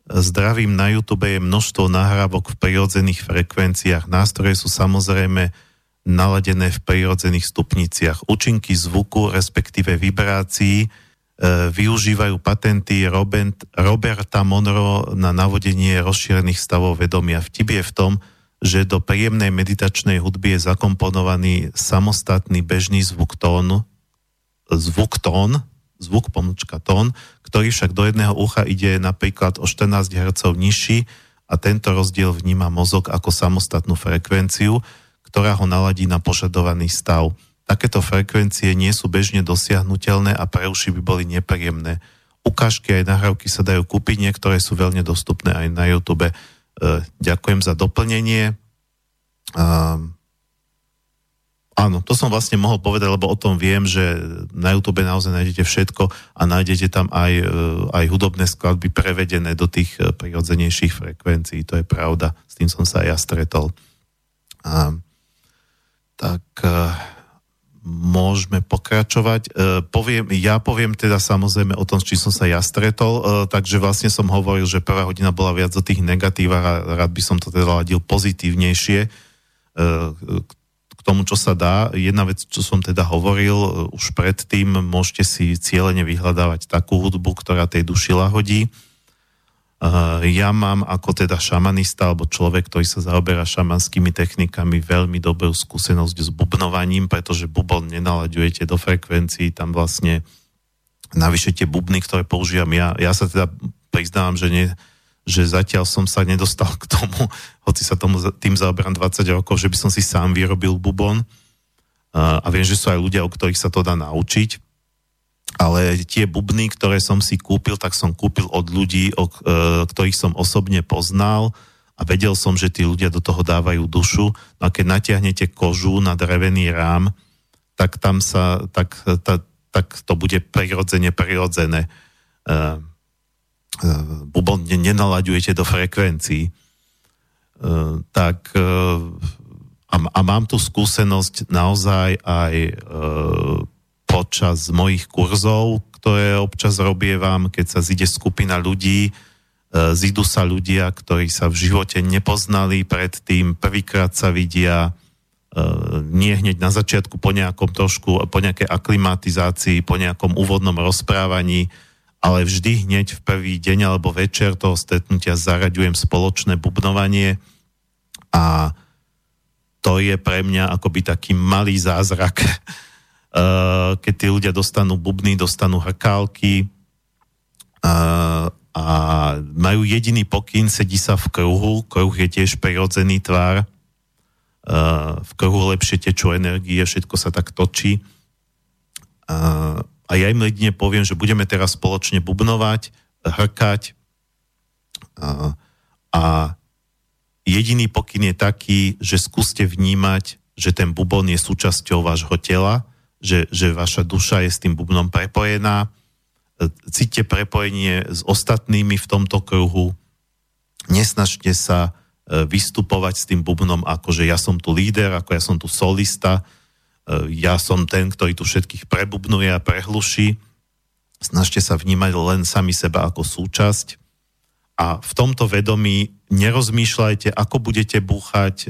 zdravím, na YouTube je množstvo nahrávok v prirodzených frekvenciách. Nástroje sú samozrejme naladené v prirodzených stupniciach. Účinky zvuku, respektíve vibrácií, e, využívajú patenty Robert, Roberta Monroe na navodenie rozšírených stavov vedomia. Vtip je v tom, že do príjemnej meditačnej hudby je zakomponovaný samostatný bežný zvuk tón, zvuk tón, zvuk pomlčka tón, ktorý však do jedného ucha ide napríklad o 14 Hz nižší a tento rozdiel vníma mozog ako samostatnú frekvenciu, ktorá ho naladí na požadovaný stav. Takéto frekvencie nie sú bežne dosiahnutelné a pre uši by boli nepríjemné. Ukážky aj nahrávky sa dajú kúpiť, niektoré sú veľmi dostupné aj na YouTube. E, ďakujem za doplnenie. Áno, to som vlastne mohol povedať, lebo o tom viem, že na YouTube naozaj nájdete všetko a nájdete tam aj, e, aj hudobné skladby prevedené do tých e, prirodzenejších frekvencií. To je pravda. S tým som sa aj ja stretol. A, tak môžeme pokračovať. E, poviem, ja poviem teda samozrejme o tom, čím som sa ja stretol, e, takže vlastne som hovoril, že prvá hodina bola viac o tých negatívach a rád by som to teda ladil pozitívnejšie e, k tomu, čo sa dá. Jedna vec, čo som teda hovoril už predtým, môžete si cieľene vyhľadávať takú hudbu, ktorá tej duši lahodí Uh, ja mám ako teda šamanista alebo človek, ktorý sa zaoberá šamanskými technikami veľmi dobrú skúsenosť s bubnovaním, pretože bubon nenalaďujete do frekvencií, tam vlastne navyše tie bubny, ktoré používam ja, ja sa teda priznávam, že, nie, že zatiaľ som sa nedostal k tomu, hoci sa tomu, tým zaoberám 20 rokov, že by som si sám vyrobil bubon. Uh, a viem, že sú aj ľudia, o ktorých sa to dá naučiť ale tie bubny, ktoré som si kúpil, tak som kúpil od ľudí, o, e, ktorých som osobne poznal a vedel som, že tí ľudia do toho dávajú dušu. No a keď natiahnete kožu na drevený rám, tak tam sa, tak, ta, tak to bude prirodzene prirodzené. E, e, bubon nenalaďujete do frekvencií. E, tak e, a, a mám tu skúsenosť naozaj aj e, počas mojich kurzov, ktoré občas robievam, keď sa zide skupina ľudí, e, zídu sa ľudia, ktorí sa v živote nepoznali predtým, prvýkrát sa vidia, e, nie hneď na začiatku, po nejakom trošku, po nejakej aklimatizácii, po nejakom úvodnom rozprávaní, ale vždy hneď v prvý deň alebo večer toho stretnutia zaraďujem spoločné bubnovanie a to je pre mňa akoby taký malý zázrak, keď tí ľudia dostanú bubny, dostanú hrkálky eh, a majú jediný pokyn, sedí sa v kruhu, kruh je tiež prirodzený tvár, eh, v kruhu lepšie tečú energie, všetko sa tak točí. A ja im jedine poviem, že budeme teraz spoločne bubnovať, hrkať a jediný pokyn je taký, že skúste vnímať, že ten bubon je súčasťou vášho tela, že, že vaša duša je s tým bubnom prepojená, cíte prepojenie s ostatnými v tomto kruhu, nesnažte sa vystupovať s tým bubnom ako, že ja som tu líder, ako ja som tu solista, ja som ten, ktorý tu všetkých prebubnuje a prehluší. Snažte sa vnímať len sami seba ako súčasť. A v tomto vedomí nerozmýšľajte, ako budete búchať, e,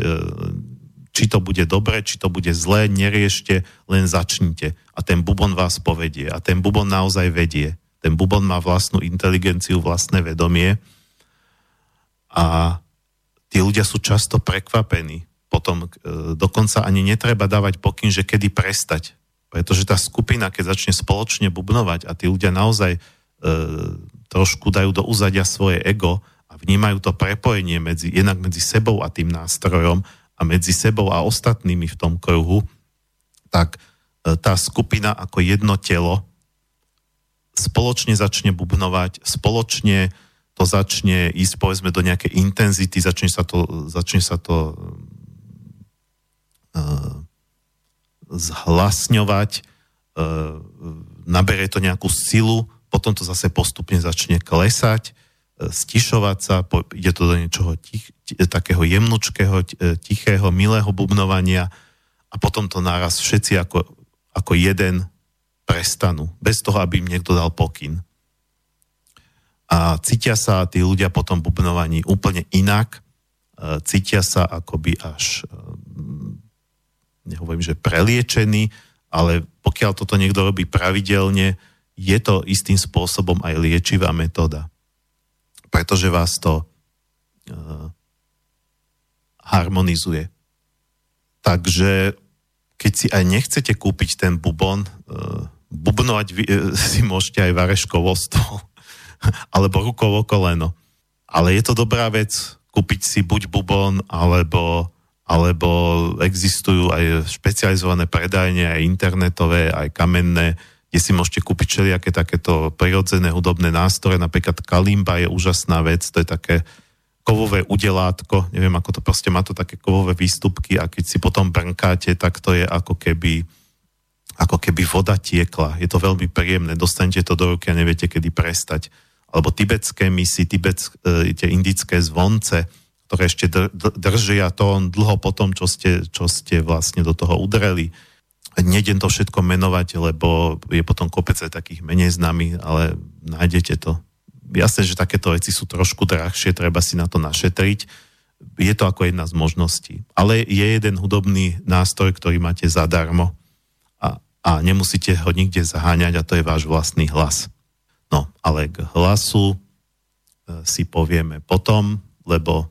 či to bude dobre, či to bude zlé, neriešte, len začnite. A ten bubon vás povedie. A ten bubon naozaj vedie. Ten bubon má vlastnú inteligenciu, vlastné vedomie. A tí ľudia sú často prekvapení. Potom e, dokonca ani netreba dávať pokyn, že kedy prestať. Pretože tá skupina, keď začne spoločne bubnovať a tí ľudia naozaj e, trošku dajú do úzadia svoje ego a vnímajú to prepojenie medzi, jednak medzi sebou a tým nástrojom a medzi sebou a ostatnými v tom kruhu, tak e, tá skupina ako jedno telo spoločne začne bubnovať, spoločne to začne ísť povedzme do nejakej intenzity, začne sa to, začne sa to uh, zhlasňovať, uh, nabere to nejakú silu, potom to zase postupne začne klesať, stišovať sa, ide to do niečoho tich, takého jemnučkého, e, tichého, milého bubnovania a potom to náraz všetci ako, ako jeden prestanú, bez toho, aby im niekto dal pokyn. A cítia sa tí ľudia po tom bubnovaní úplne inak, e, cítia sa akoby až, nehovorím, že preliečení, ale pokiaľ toto niekto robí pravidelne, je to istým spôsobom aj liečivá metóda. Pretože vás to uh, harmonizuje. Takže keď si aj nechcete kúpiť ten bubon, uh, bubnovať vy, uh, si môžete aj vareškovo stôl alebo rukovo koleno. Ale je to dobrá vec kúpiť si buď bubon, alebo, alebo existujú aj špecializované predajne, aj internetové, aj kamenné, kde si môžete kúpiť všelijaké takéto prirodzené hudobné nástroje, napríklad kalimba je úžasná vec, to je také kovové udelátko, neviem ako to proste má to také kovové výstupky a keď si potom brnkáte, tak to je ako keby ako keby voda tiekla. Je to veľmi príjemné, dostanete to do ruky a neviete, kedy prestať. Alebo tibetské misy, tibet, e, tie indické zvonce, ktoré ešte držia tón dlho po tom, čo ste, čo ste vlastne do toho udreli Nejdem to všetko menovať, lebo je potom kopec aj takých menej známych, ale nájdete to. Jasné, že takéto veci sú trošku drahšie, treba si na to našetriť. Je to ako jedna z možností. Ale je jeden hudobný nástroj, ktorý máte zadarmo a, a nemusíte ho nikde zaháňať a to je váš vlastný hlas. No, ale k hlasu e, si povieme potom, lebo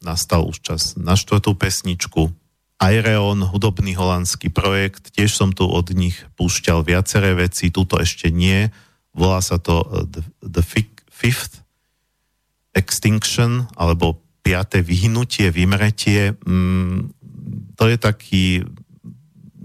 nastal už čas na štvrtú pesničku. Aireon, hudobný holandský projekt, tiež som tu od nich púšťal viaceré veci, túto ešte nie. Volá sa to uh, The, Fifth Extinction, alebo piaté vyhnutie, vymretie. Mm, to je taký,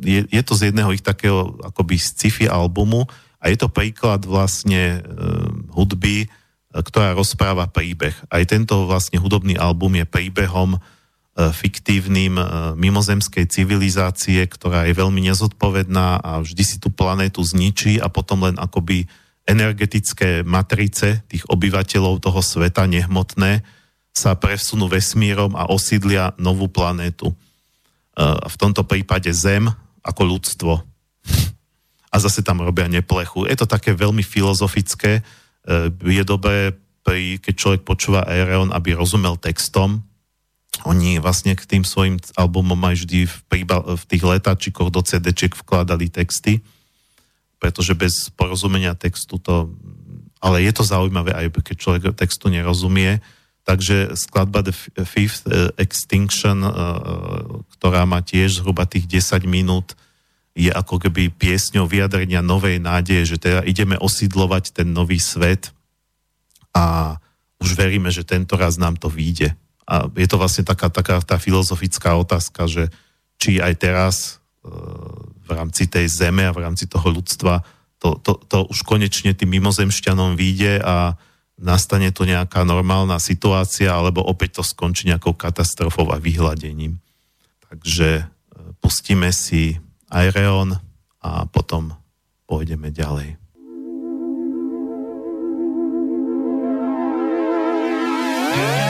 je, je to z jedného ich takého akoby sci-fi albumu a je to príklad vlastne uh, hudby, uh, ktorá rozpráva príbeh. Aj tento vlastne hudobný album je príbehom E, fiktívnym e, mimozemskej civilizácie, ktorá je veľmi nezodpovedná a vždy si tú planétu zničí a potom len akoby energetické matrice tých obyvateľov toho sveta nehmotné sa presunú vesmírom a osídlia novú planétu. E, v tomto prípade Zem ako ľudstvo. A zase tam robia neplechu. Je to také veľmi filozofické. Je dobré, keď človek počúva Aereon, aby rozumel textom, oni vlastne k tým svojim albumom aj vždy v, príba, v tých letáčikoch do cd vkladali texty, pretože bez porozumenia textu to... Ale je to zaujímavé aj keď človek textu nerozumie. Takže skladba The Fifth eh, Extinction, eh, ktorá má tiež zhruba tých 10 minút, je ako keby piesňou vyjadrenia novej nádeje, že teda ideme osídlovať ten nový svet a už veríme, že tento raz nám to vyjde. A je to vlastne taká, taká tá filozofická otázka, že či aj teraz e, v rámci tej zeme a v rámci toho ľudstva to, to, to už konečne tým mimozemšťanom vyjde a nastane to nejaká normálna situácia, alebo opäť to skončí nejakou katastrofou a vyhladením. Takže e, pustíme si Aireon a potom pôjdeme ďalej. Yeah.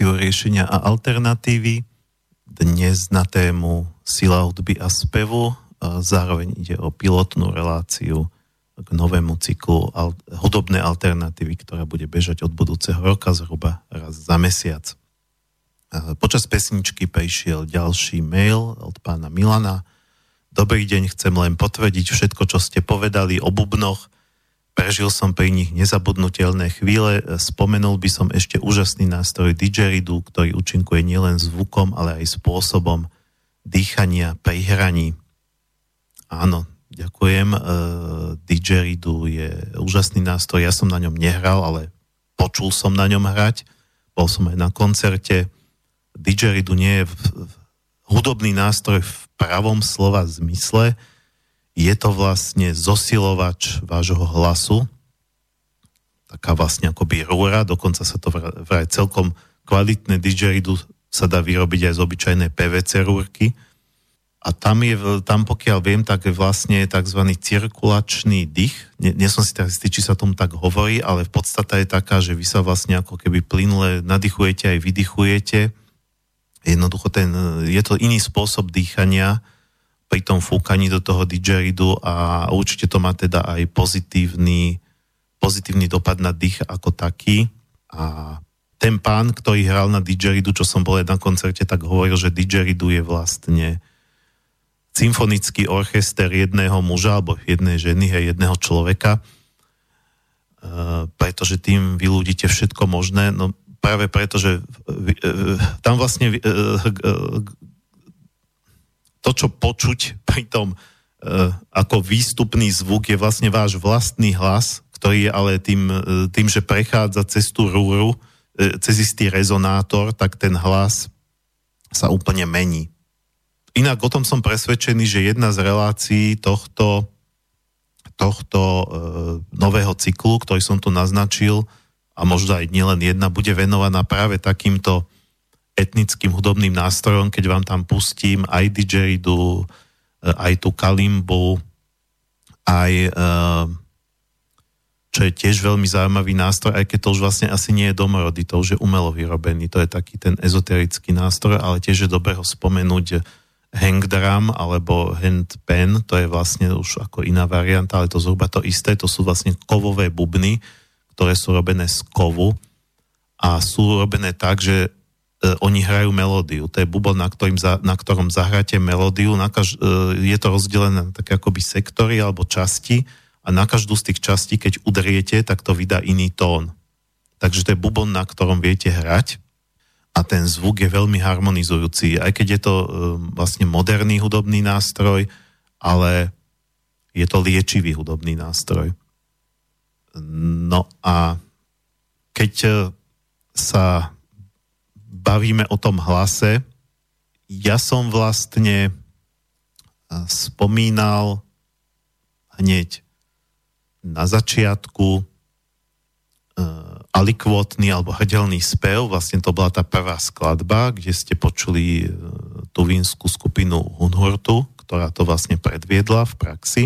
Reláciu riešenia a alternatívy. Dnes na tému sila hudby a spevu. Zároveň ide o pilotnú reláciu k novému cyklu hudobné alternatívy, ktorá bude bežať od budúceho roka zhruba raz za mesiac. Počas pesničky prišiel ďalší mail od pána Milana. Dobrý deň, chcem len potvrdiť všetko, čo ste povedali o bubnoch Prežil som pri nich nezabudnutelné chvíle. Spomenul by som ešte úžasný nástroj didgeridu, ktorý účinkuje nielen zvukom, ale aj spôsobom dýchania pri hraní. Áno, ďakujem. Uh, je úžasný nástroj. Ja som na ňom nehral, ale počul som na ňom hrať. Bol som aj na koncerte. Didgeridu nie je hudobný nástroj v pravom slova zmysle, je to vlastne zosilovač vášho hlasu, taká vlastne akoby rúra, dokonca sa to vraj celkom kvalitné didgeridu sa dá vyrobiť aj z obyčajnej PVC rúrky. A tam, je, tam pokiaľ viem, tak je vlastne tzv. cirkulačný dých. Nie, nie som si tak istý, či sa tomu tak hovorí, ale v podstate je taká, že vy sa vlastne ako keby plynule nadýchujete aj vydychujete. Jednoducho ten, je to iný spôsob dýchania, pri tom fúkaní do toho didgeridu a určite to má teda aj pozitívny, pozitívny dopad na dých ako taký. A ten pán, ktorý hral na didgeridu, čo som bol na koncerte, tak hovoril, že didgeridu je vlastne symfonický orchester jedného muža alebo jednej ženy a jedného človeka, e, pretože tým vyľudíte všetko možné. No práve preto, že e, e, tam vlastne to, čo počuť pri tom e, ako výstupný zvuk je vlastne váš vlastný hlas, ktorý je ale tým, e, tým že prechádza cez tú rúru, e, cez istý rezonátor, tak ten hlas sa úplne mení. Inak o tom som presvedčený, že jedna z relácií tohto, tohto e, nového cyklu, ktorý som tu naznačil, a možno aj nielen jedna, bude venovaná práve takýmto etnickým hudobným nástrojom, keď vám tam pustím aj didgeridu, eh, aj tú kalimbu, aj eh, čo je tiež veľmi zaujímavý nástroj, aj keď to už vlastne asi nie je domorodý, to už je umelo vyrobený, to je taký ten ezoterický nástroj, ale tiež je dobre ho spomenúť hang drum alebo hand pen, to je vlastne už ako iná varianta, ale to zhruba to isté, to sú vlastne kovové bubny, ktoré sú robené z kovu a sú robené tak, že oni hrajú melódiu. To je bubon, na, ktorým za, na ktorom zahráte melódiu. Na kaž, uh, je to rozdelené na také akoby sektory alebo časti a na každú z tých častí, keď udriete, tak to vydá iný tón. Takže to je bubon, na ktorom viete hrať a ten zvuk je veľmi harmonizujúci, aj keď je to uh, vlastne moderný hudobný nástroj, ale je to liečivý hudobný nástroj. No a keď sa bavíme o tom hlase, ja som vlastne spomínal hneď na začiatku alikvotný alebo hrdelný spev, vlastne to bola tá prvá skladba, kde ste počuli uh, tú vínsku skupinu Hunhurtu, ktorá to vlastne predviedla v praxi,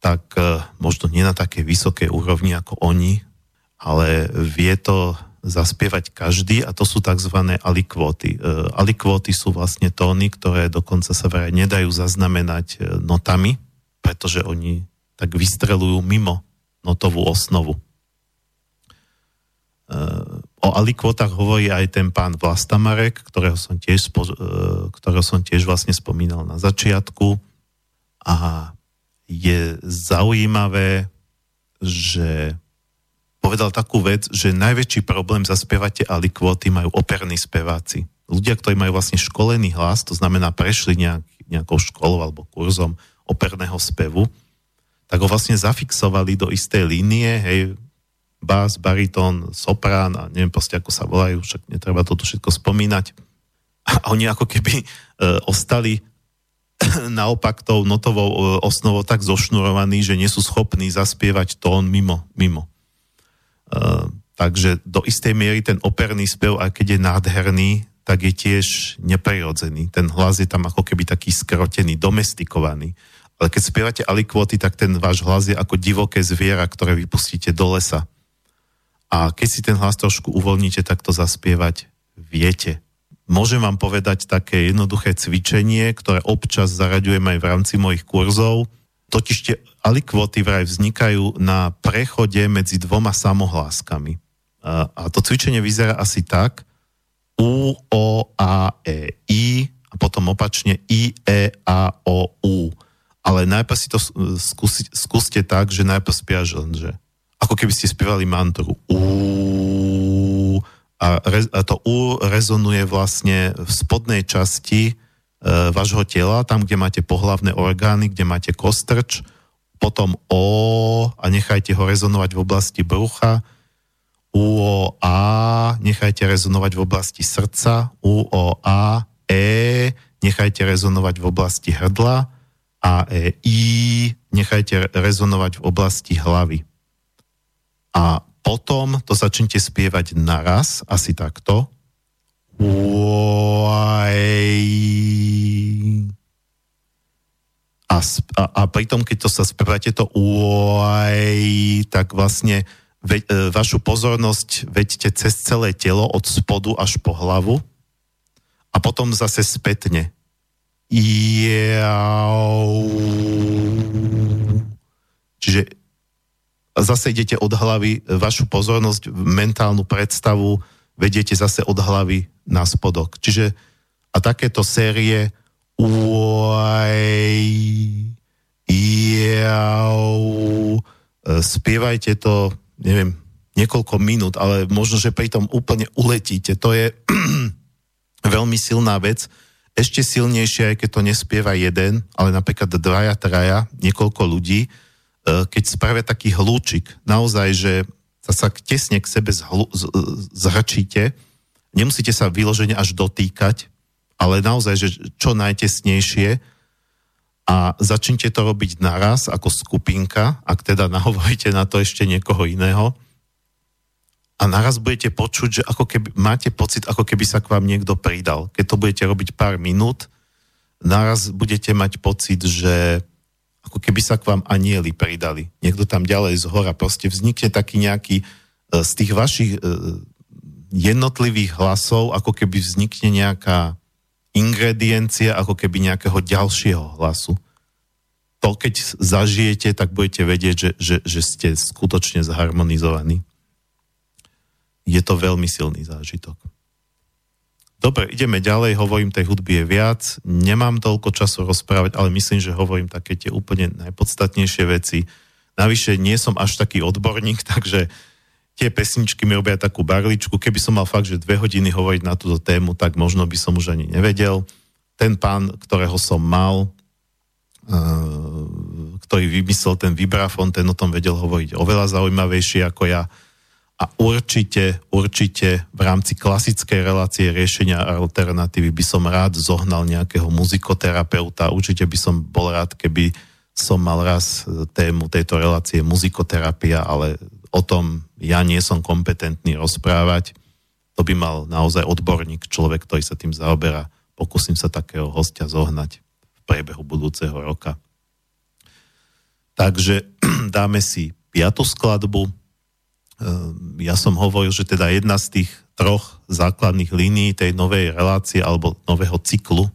tak uh, možno nie na také vysokej úrovni ako oni, ale vie to zaspievať každý a to sú tzv. alikvóty. E, alikvóty sú vlastne tóny, ktoré dokonca sa vraj nedajú zaznamenať e, notami, pretože oni tak vystrelujú mimo notovú osnovu. E, o alikvotách hovorí aj ten pán Vlastamarek, ktorého som tiež, ktorého som tiež vlastne spomínal na začiatku. A je zaujímavé, že povedal takú vec, že najväčší problém zaspievate alikvóty majú operní speváci. Ľudia, ktorí majú vlastne školený hlas, to znamená prešli nejak, nejakou školou alebo kurzom operného spevu, tak ho vlastne zafixovali do istej línie, hej, bás, baritón, soprán a neviem proste ako sa volajú, však netreba toto všetko spomínať. A oni ako keby e, ostali naopak tou notovou e, osnovou tak zošnurovaní, že nie sú schopní zaspievať tón mimo. mimo. E, takže do istej miery ten operný spev, aj keď je nádherný, tak je tiež neprirodzený. Ten hlas je tam ako keby taký skrotený, domestikovaný. Ale keď spievate alikvoty, tak ten váš hlas je ako divoké zviera, ktoré vypustíte do lesa. A keď si ten hlas trošku uvoľníte, tak to zaspievať viete. Môžem vám povedať také jednoduché cvičenie, ktoré občas zaraďujem aj v rámci mojich kurzov. Totiž tie alikvoty vraj vznikajú na prechode medzi dvoma samohláskami. A, a to cvičenie vyzerá asi tak, U, O, A, E, I a potom opačne I, E, A, O, U. Ale najprv si to skúsi, skúste tak, že najprv spiaš len, že ako keby ste spievali mantru. U, a, re, a to U rezonuje vlastne v spodnej časti vášho tela, tam, kde máte pohlavné orgány, kde máte kostrč, potom O a nechajte ho rezonovať v oblasti brucha, U, O, A, nechajte rezonovať v oblasti srdca, U, O, A, E, nechajte rezonovať v oblasti hrdla, A, E, I, nechajte rezonovať v oblasti hlavy. A potom to začnite spievať naraz, asi takto. A, a, a pritom, keď to sa spievate to tak vlastne ve, e, vašu pozornosť veďte cez celé telo od spodu až po hlavu a potom zase spätne. Čiže zase idete od hlavy, vašu pozornosť, mentálnu predstavu vediete zase od hlavy na spodok. Čiže a takéto série uaj, jau, spievajte to, neviem, niekoľko minút, ale možno, že pri tom úplne uletíte. To je veľmi silná vec. Ešte silnejšie, aj keď to nespieva jeden, ale napríklad dvaja, traja, niekoľko ľudí, E, keď spravia taký hlúčik, naozaj, že sa, sa tesne k sebe zhlu, z, zhrčíte, nemusíte sa vyložene až dotýkať, ale naozaj, že čo najtesnejšie. A začnite to robiť naraz ako skupinka, ak teda nahovoríte na to ešte niekoho iného. A naraz budete počuť, že ako keby, máte pocit, ako keby sa k vám niekto pridal. Keď to budete robiť pár minút, naraz budete mať pocit, že ako keby sa k vám anieli pridali. Niekto tam ďalej z hora. Proste vznikne taký nejaký e, z tých vašich e, jednotlivých hlasov, ako keby vznikne nejaká ingrediencia, ako keby nejakého ďalšieho hlasu. To, keď zažijete, tak budete vedieť, že, že, že ste skutočne zharmonizovaní. Je to veľmi silný zážitok. Dobre, ideme ďalej, hovorím, tej hudby je viac, nemám toľko času rozprávať, ale myslím, že hovorím také tie úplne najpodstatnejšie veci. Navyše nie som až taký odborník, takže tie pesničky mi robia takú barličku. Keby som mal fakt, že dve hodiny hovoriť na túto tému, tak možno by som už ani nevedel. Ten pán, ktorého som mal, uh, ktorý vymyslel ten vibrafon, ten o tom vedel hovoriť oveľa zaujímavejšie ako ja a určite, určite v rámci klasickej relácie riešenia alternatívy by som rád zohnal nejakého muzikoterapeuta. Určite by som bol rád, keby som mal raz tému tejto relácie muzikoterapia, ale o tom ja nie som kompetentný rozprávať. To by mal naozaj odborník, človek, ktorý sa tým zaoberá. Pokúsim sa takého hostia zohnať v priebehu budúceho roka. Takže dáme si piatu skladbu, ja som hovoril, že teda jedna z tých troch základných línií tej novej relácie alebo nového cyklu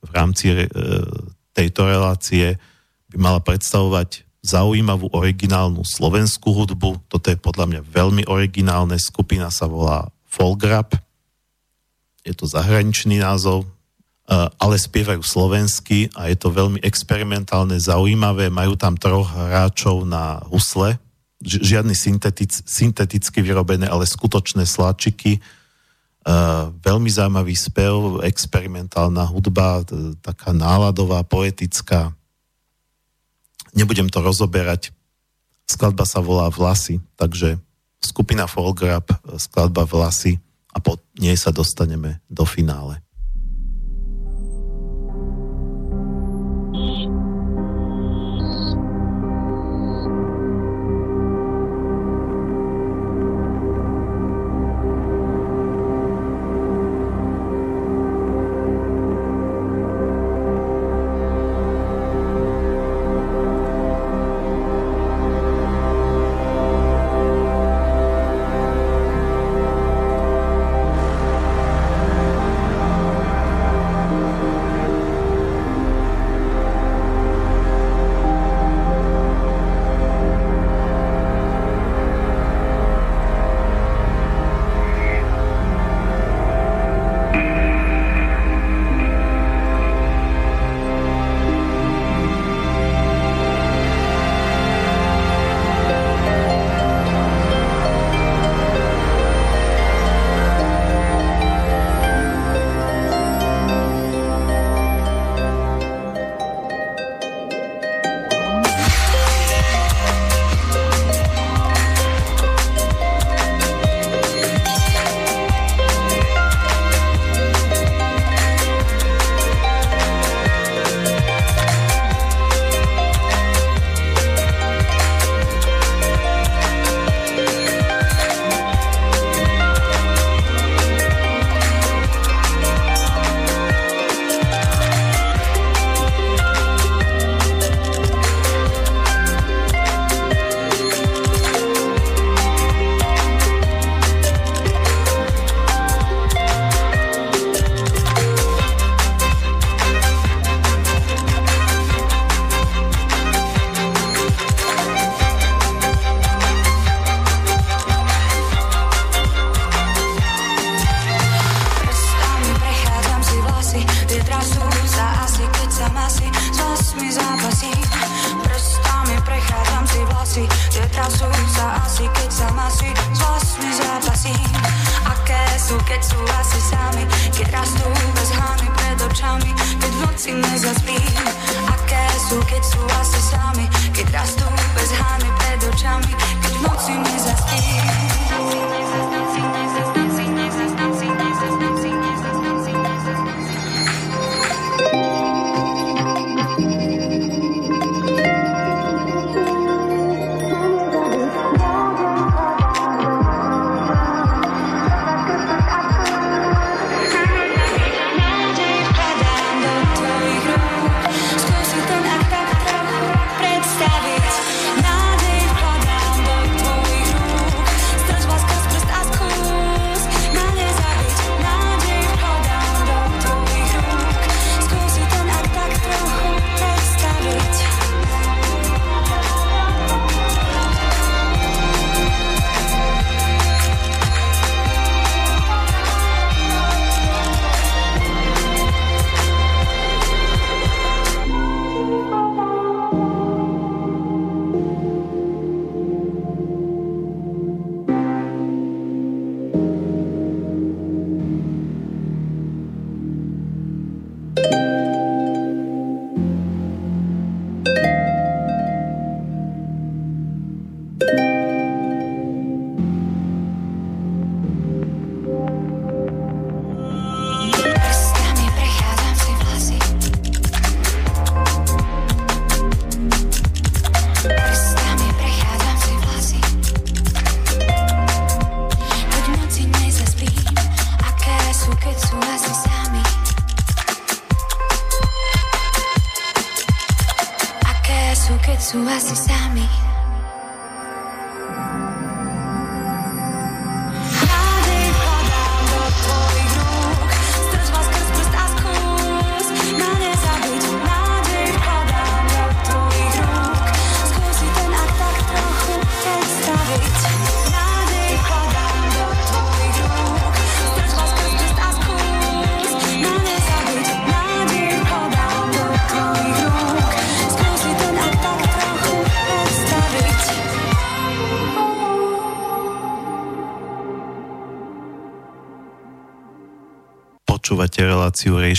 v rámci e, tejto relácie by mala predstavovať zaujímavú originálnu slovenskú hudbu. Toto je podľa mňa veľmi originálne. Skupina sa volá Folgrap. Je to zahraničný názov, e, ale spievajú slovensky a je to veľmi experimentálne, zaujímavé. Majú tam troch hráčov na husle, žiadny syntetic, synteticky vyrobené, ale skutočné sláčiky. Uh, veľmi zaujímavý spev, experimentálna hudba, t- taká náladová, poetická. Nebudem to rozoberať. Skladba sa volá Vlasy, takže skupina Folgrab, skladba Vlasy a po nej sa dostaneme do finále.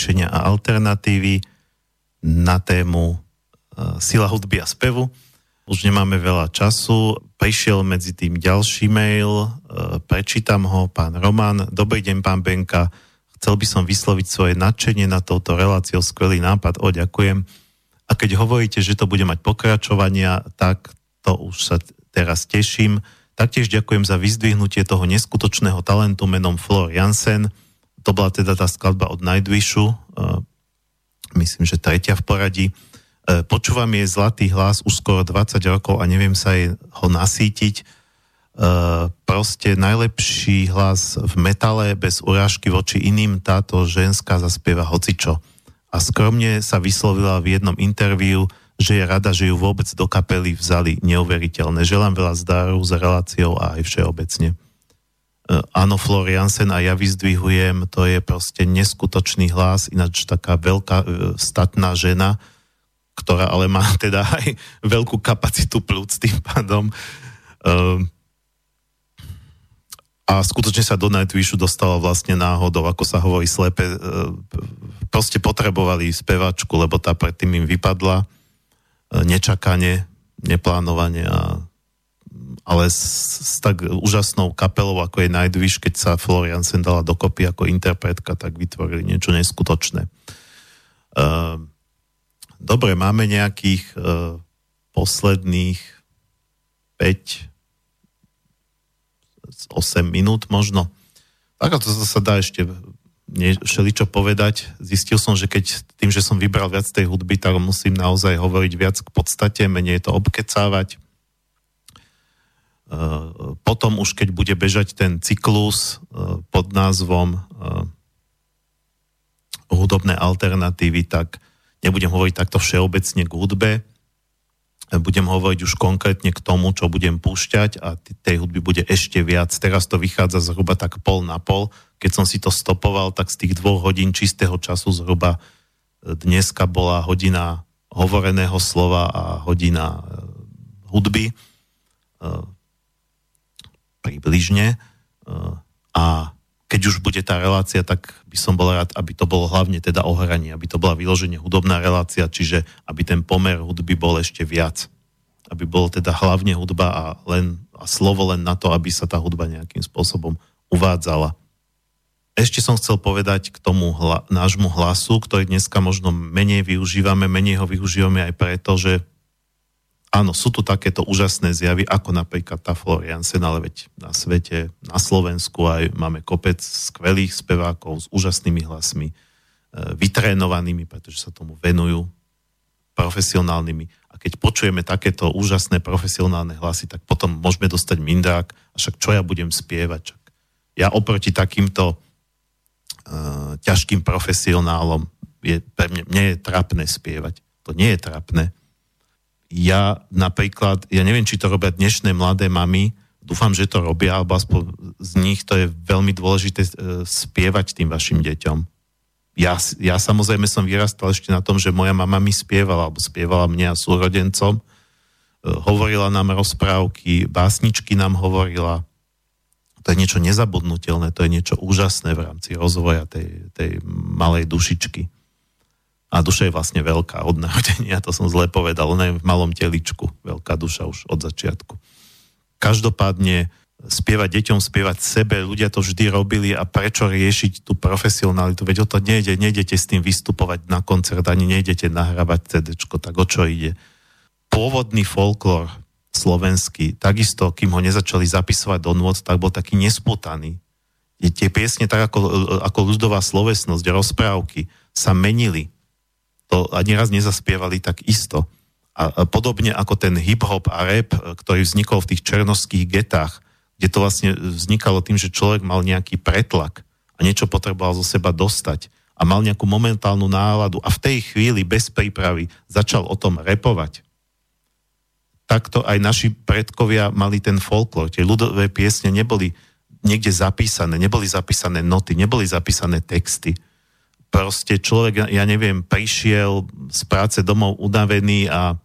Riešenia a alternatívy na tému e, sila hudby a spevu. Už nemáme veľa času, prišiel medzi tým ďalší mail, uh, prečítam ho, pán Roman. Dobrý deň, pán Benka. Chcel by som vysloviť svoje nadšenie na touto reláciou. Skvelý nápad. O, ďakujem. A keď hovoríte, že to bude mať pokračovania, tak to už sa teraz teším. Taktiež ďakujem za vyzdvihnutie toho neskutočného talentu menom Flor Jansen. To bola teda tá skladba od Nightwishu, uh, myslím, že tretia v poradí. Uh, počúvam jej zlatý hlas už skoro 20 rokov a neviem sa jej ho nasítiť. Uh, proste najlepší hlas v metale bez urážky voči iným táto ženská zaspieva hocičo. A skromne sa vyslovila v jednom interviu, že je rada, že ju vôbec do kapely vzali neuveriteľné. Želám veľa zdaru s reláciou a aj všeobecne. E, áno, Floriansen a ja vyzdvihujem, to je proste neskutočný hlas, ináč taká veľká, e, statná žena, ktorá ale má teda aj veľkú kapacitu plúc tým pádom. E, a skutočne sa do Nightwishu dostala vlastne náhodou, ako sa hovorí slepe, proste potrebovali spevačku, lebo tá predtým im vypadla nečakane, neplánovane a ale s, s tak úžasnou kapelou, ako je Nightwish, keď sa Florian Sen dala dokopy ako interpretka, tak vytvorili niečo neskutočné. Uh, dobre, máme nejakých uh, posledných 5 8 minút možno. Tak to sa dá ešte nie, povedať. Zistil som, že keď tým, že som vybral viac tej hudby, tak musím naozaj hovoriť viac k podstate, menej to obkecávať. Uh, potom už keď bude bežať ten cyklus uh, pod názvom uh, hudobné alternatívy, tak nebudem hovoriť takto všeobecne k hudbe, budem hovoriť už konkrétne k tomu, čo budem púšťať a tej hudby bude ešte viac. Teraz to vychádza zhruba tak pol na pol. Keď som si to stopoval, tak z tých dvoch hodín čistého času zhruba e, dneska bola hodina hovoreného slova a hodina e, hudby. Približne. A keď už bude tá relácia, tak by som bol rád, aby to bolo hlavne teda o hraní, aby to bola vyloženie hudobná relácia, čiže aby ten pomer hudby bol ešte viac. Aby bolo teda hlavne hudba a, len, a slovo len na to, aby sa tá hudba nejakým spôsobom uvádzala. Ešte som chcel povedať k tomu hla, nášmu hlasu, ktorý dneska možno menej využívame, menej ho využívame aj preto, že áno, sú tu takéto úžasné zjavy, ako napríklad tá Floriansen, ale veď na svete, na Slovensku aj máme kopec skvelých spevákov s úžasnými hlasmi, e, vytrénovanými, pretože sa tomu venujú, profesionálnymi. A keď počujeme takéto úžasné profesionálne hlasy, tak potom môžeme dostať mindák, a však čo ja budem spievať? Čak. Ja oproti takýmto uh, ťažkým profesionálom je, pre mňa, mne je trapné spievať. To nie je trapné ja napríklad, ja neviem, či to robia dnešné mladé mamy, dúfam, že to robia, alebo aspoň z nich to je veľmi dôležité e, spievať tým vašim deťom. Ja, ja samozrejme som vyrastal ešte na tom, že moja mama mi spievala, alebo spievala mne a súrodencom. E, hovorila nám rozprávky, básničky nám hovorila. To je niečo nezabudnutelné, to je niečo úžasné v rámci rozvoja tej, tej malej dušičky. A duša je vlastne veľká od narodenia, to som zle povedal, ona je v malom teličku, veľká duša už od začiatku. Každopádne spievať deťom, spievať sebe, ľudia to vždy robili a prečo riešiť tú profesionalitu, veď o to nejde, nejdete s tým vystupovať na koncert, ani nejdete nahrávať CD, tak o čo ide. Pôvodný folklór slovenský, takisto, kým ho nezačali zapisovať do nôd, tak bol taký nesputaný. Tie piesne, tak ako, ako ľudová slovesnosť, rozprávky, sa menili to ani raz nezaspievali tak isto. A, podobne ako ten hip-hop a rap, ktorý vznikol v tých černovských getách, kde to vlastne vznikalo tým, že človek mal nejaký pretlak a niečo potreboval zo seba dostať a mal nejakú momentálnu náladu a v tej chvíli bez prípravy začal o tom repovať. Takto aj naši predkovia mali ten folklór. Tie ľudové piesne neboli niekde zapísané, neboli zapísané noty, neboli zapísané texty proste človek, ja neviem, prišiel z práce domov unavený a,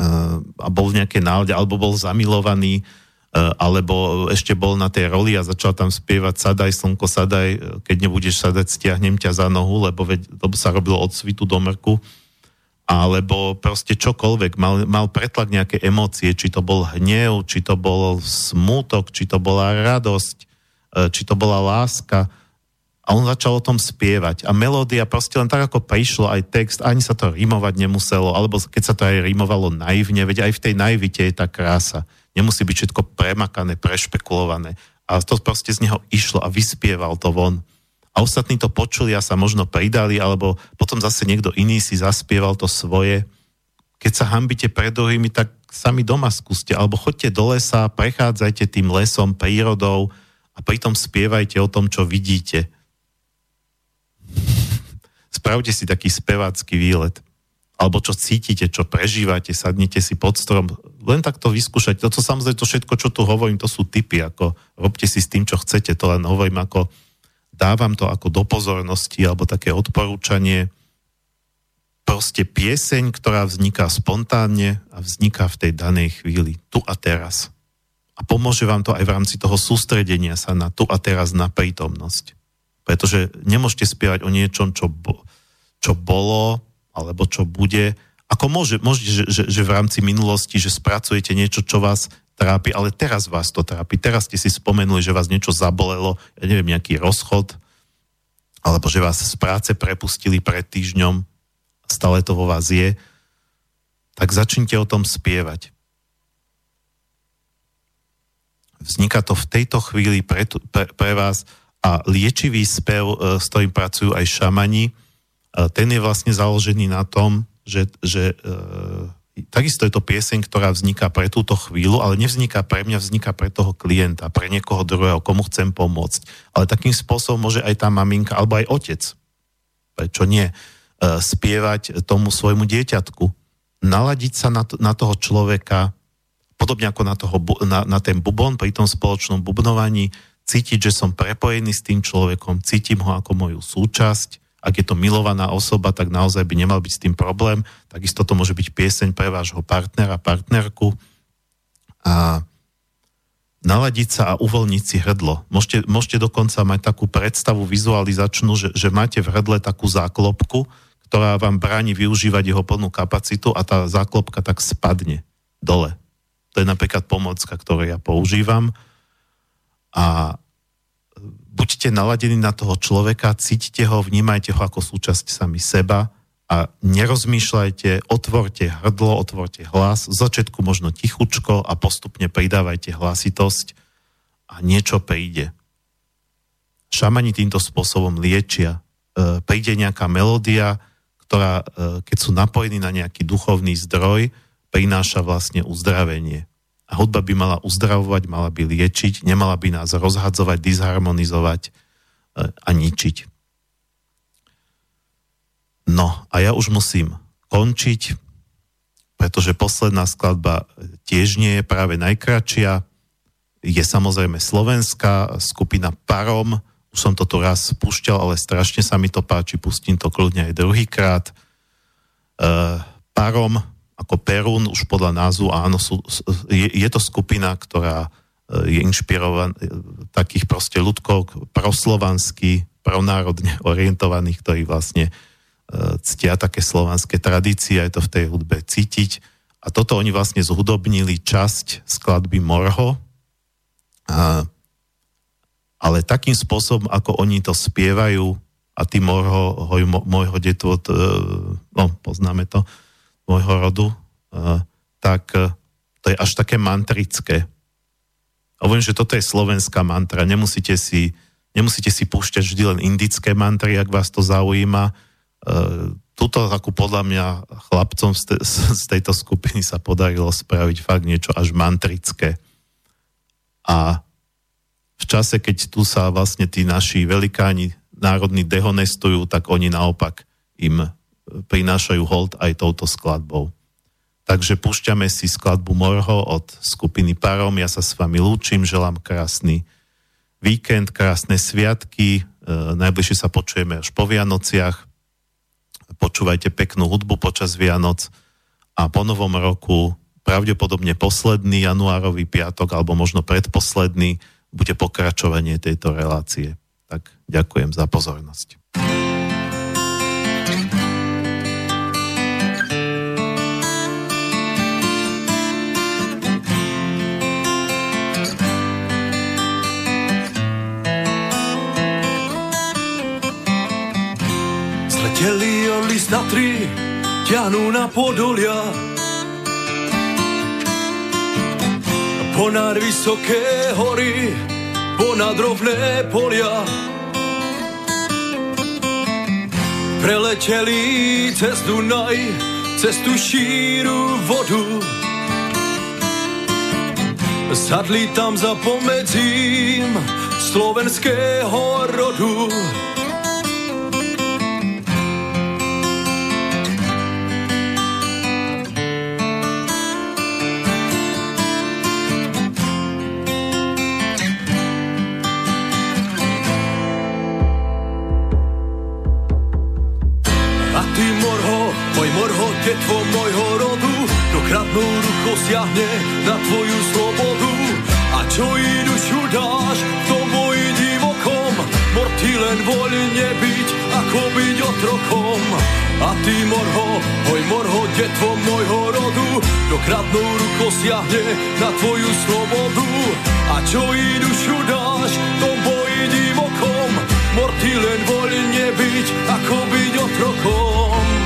eh, a bol v nejakej nálade, alebo bol zamilovaný, eh, alebo ešte bol na tej roli a začal tam spievať Sadaj, slnko, sadaj, keď nebudeš sadať, stiahnem ťa za nohu, lebo veď, to sa robilo od svitu do mrku. alebo proste čokoľvek, mal, mal pretlak nejaké emócie, či to bol hnev, či to bol smútok, či to bola radosť, e, či to bola láska. A on začal o tom spievať. A melódia proste len tak, ako prišlo aj text, ani sa to rímovať nemuselo, alebo keď sa to aj rímovalo naivne, veď aj v tej naivite je tá krása. Nemusí byť všetko premakané, prešpekulované. A to proste z neho išlo a vyspieval to von a ostatní to počuli a sa možno pridali, alebo potom zase niekto iný si zaspieval to svoje. Keď sa hambite pred druhými, tak sami doma skúste, alebo chodte do lesa, prechádzajte tým lesom, prírodou a pritom spievajte o tom, čo vidíte. Spravte si taký spevácky výlet. Alebo čo cítite, čo prežívate, sadnite si pod strom. Len takto vyskúšať. Toto samozrejme, to všetko, čo tu hovorím, to sú typy, ako robte si s tým, čo chcete. To len hovorím ako dávam to ako do pozornosti alebo také odporúčanie. Proste pieseň, ktorá vzniká spontánne a vzniká v tej danej chvíli, tu a teraz. A pomôže vám to aj v rámci toho sústredenia sa na tu a teraz na prítomnosť. Pretože nemôžete spievať o niečom, čo, bo, čo bolo, alebo čo bude. Ako môže, môže že, že, že v rámci minulosti, že spracujete niečo, čo vás trápi, ale teraz vás to trápi. Teraz ste si spomenuli, že vás niečo zabolelo, ja neviem, nejaký rozchod, alebo že vás z práce prepustili pred týždňom, stále to vo vás je, tak začnite o tom spievať. Vzniká to v tejto chvíli pre, pre, pre vás a liečivý spev, e, s ktorým pracujú aj šamani, e, ten je vlastne založený na tom, že, že e, takisto je to pieseň, ktorá vzniká pre túto chvíľu, ale nevzniká pre mňa, vzniká pre toho klienta, pre niekoho druhého, komu chcem pomôcť. Ale takým spôsobom môže aj tá maminka, alebo aj otec, prečo nie, spievať tomu svojmu dieťatku, naladiť sa na, to, na toho človeka, podobne ako na, toho, na, na ten bubon pri tom spoločnom bubnovaní, cítiť, že som prepojený s tým človekom, cítim ho ako moju súčasť, ak je to milovaná osoba, tak naozaj by nemal byť s tým problém. Takisto to môže byť pieseň pre vášho partnera, partnerku. A naladiť sa a uvoľniť si hrdlo. Môžete, môžete dokonca mať takú predstavu vizualizačnú, že, že máte v hrdle takú záklopku, ktorá vám bráni využívať jeho plnú kapacitu a tá záklopka tak spadne dole. To je napríklad pomocka, ktorú ja používam. A buďte naladení na toho človeka, cítite ho, vnímajte ho ako súčasť sami seba a nerozmýšľajte, otvorte hrdlo, otvorte hlas, z začiatku možno tichučko a postupne pridávajte hlasitosť a niečo príde. Šamani týmto spôsobom liečia. E, príde nejaká melódia, ktorá, e, keď sú napojení na nejaký duchovný zdroj, prináša vlastne uzdravenie. A hudba by mala uzdravovať, mala by liečiť, nemala by nás rozhadzovať, disharmonizovať e, a ničiť. No a ja už musím končiť, pretože posledná skladba tiež nie je práve najkračšia. Je samozrejme slovenská skupina Parom. Už som to tu raz spúšťal, ale strašne sa mi to páči, pustím to kľudne aj druhýkrát. Uh, Parom ako Perún, už podľa názvu, áno, sú, je, je to skupina, ktorá e, je inšpirovaná e, takých proste ľudkov proslovansky, pronárodne orientovaných, ktorí vlastne e, ctia také slovanské tradície, je to v tej hudbe cítiť. A toto oni vlastne zhudobnili časť skladby Morho, a, ale takým spôsobom, ako oni to spievajú, a ty Morho, hoj, môjho detvod, no poznáme to, môjho rodu, tak e, to je až také mantrické. Hovorím, že toto je slovenská mantra. Nemusíte si, nemusíte si púšťať vždy len indické mantry, ak vás to zaujíma. E, tuto takú podľa mňa chlapcom z, z tejto skupiny sa podarilo spraviť fakt niečo až mantrické. A v čase, keď tu sa vlastne tí naši velikáni národní dehonestujú, tak oni naopak im prinášajú hold aj touto skladbou. Takže púšťame si skladbu Morho od skupiny Parom. Ja sa s vami lúčim, želám krásny víkend, krásne sviatky. E, najbližšie sa počujeme až po Vianociach. Počúvajte peknú hudbu počas Vianoc a po novom roku pravdepodobne posledný januárový piatok alebo možno predposledný bude pokračovanie tejto relácie. Tak ďakujem za pozornosť. Z Tatry ťahnú na Podolia. Ponad vysoké hory, ponad rovné polia. Preleteli cez Dunaj, cez tú šíru vodu. Sadli tam za pomedzím slovenského rodu. Detvo môjho rodu, do kradnú rucho siahne na tvoju slobodu. A čo i dušu dáš, to boji divokom, morty len voľne byť, ako byť otrokom. A ty morho, oj morho, detvo môjho rodu, do kradnú rucho siahne na tvoju slobodu. A čo i dušu dáš, to boji divokom, morty len voľne byť, ako byť otrokom.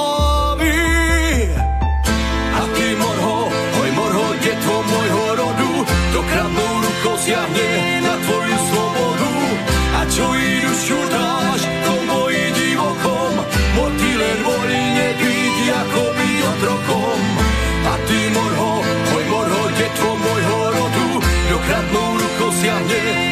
rodu, to kradnou rukou zjahne na tvoju slobodu. A čo i dušu dáš, to moji divokom, moty len voľne byť, ako byť otrokom. A ty morho, oj morho, detvo môjho rodu, dokradnou rukou siahne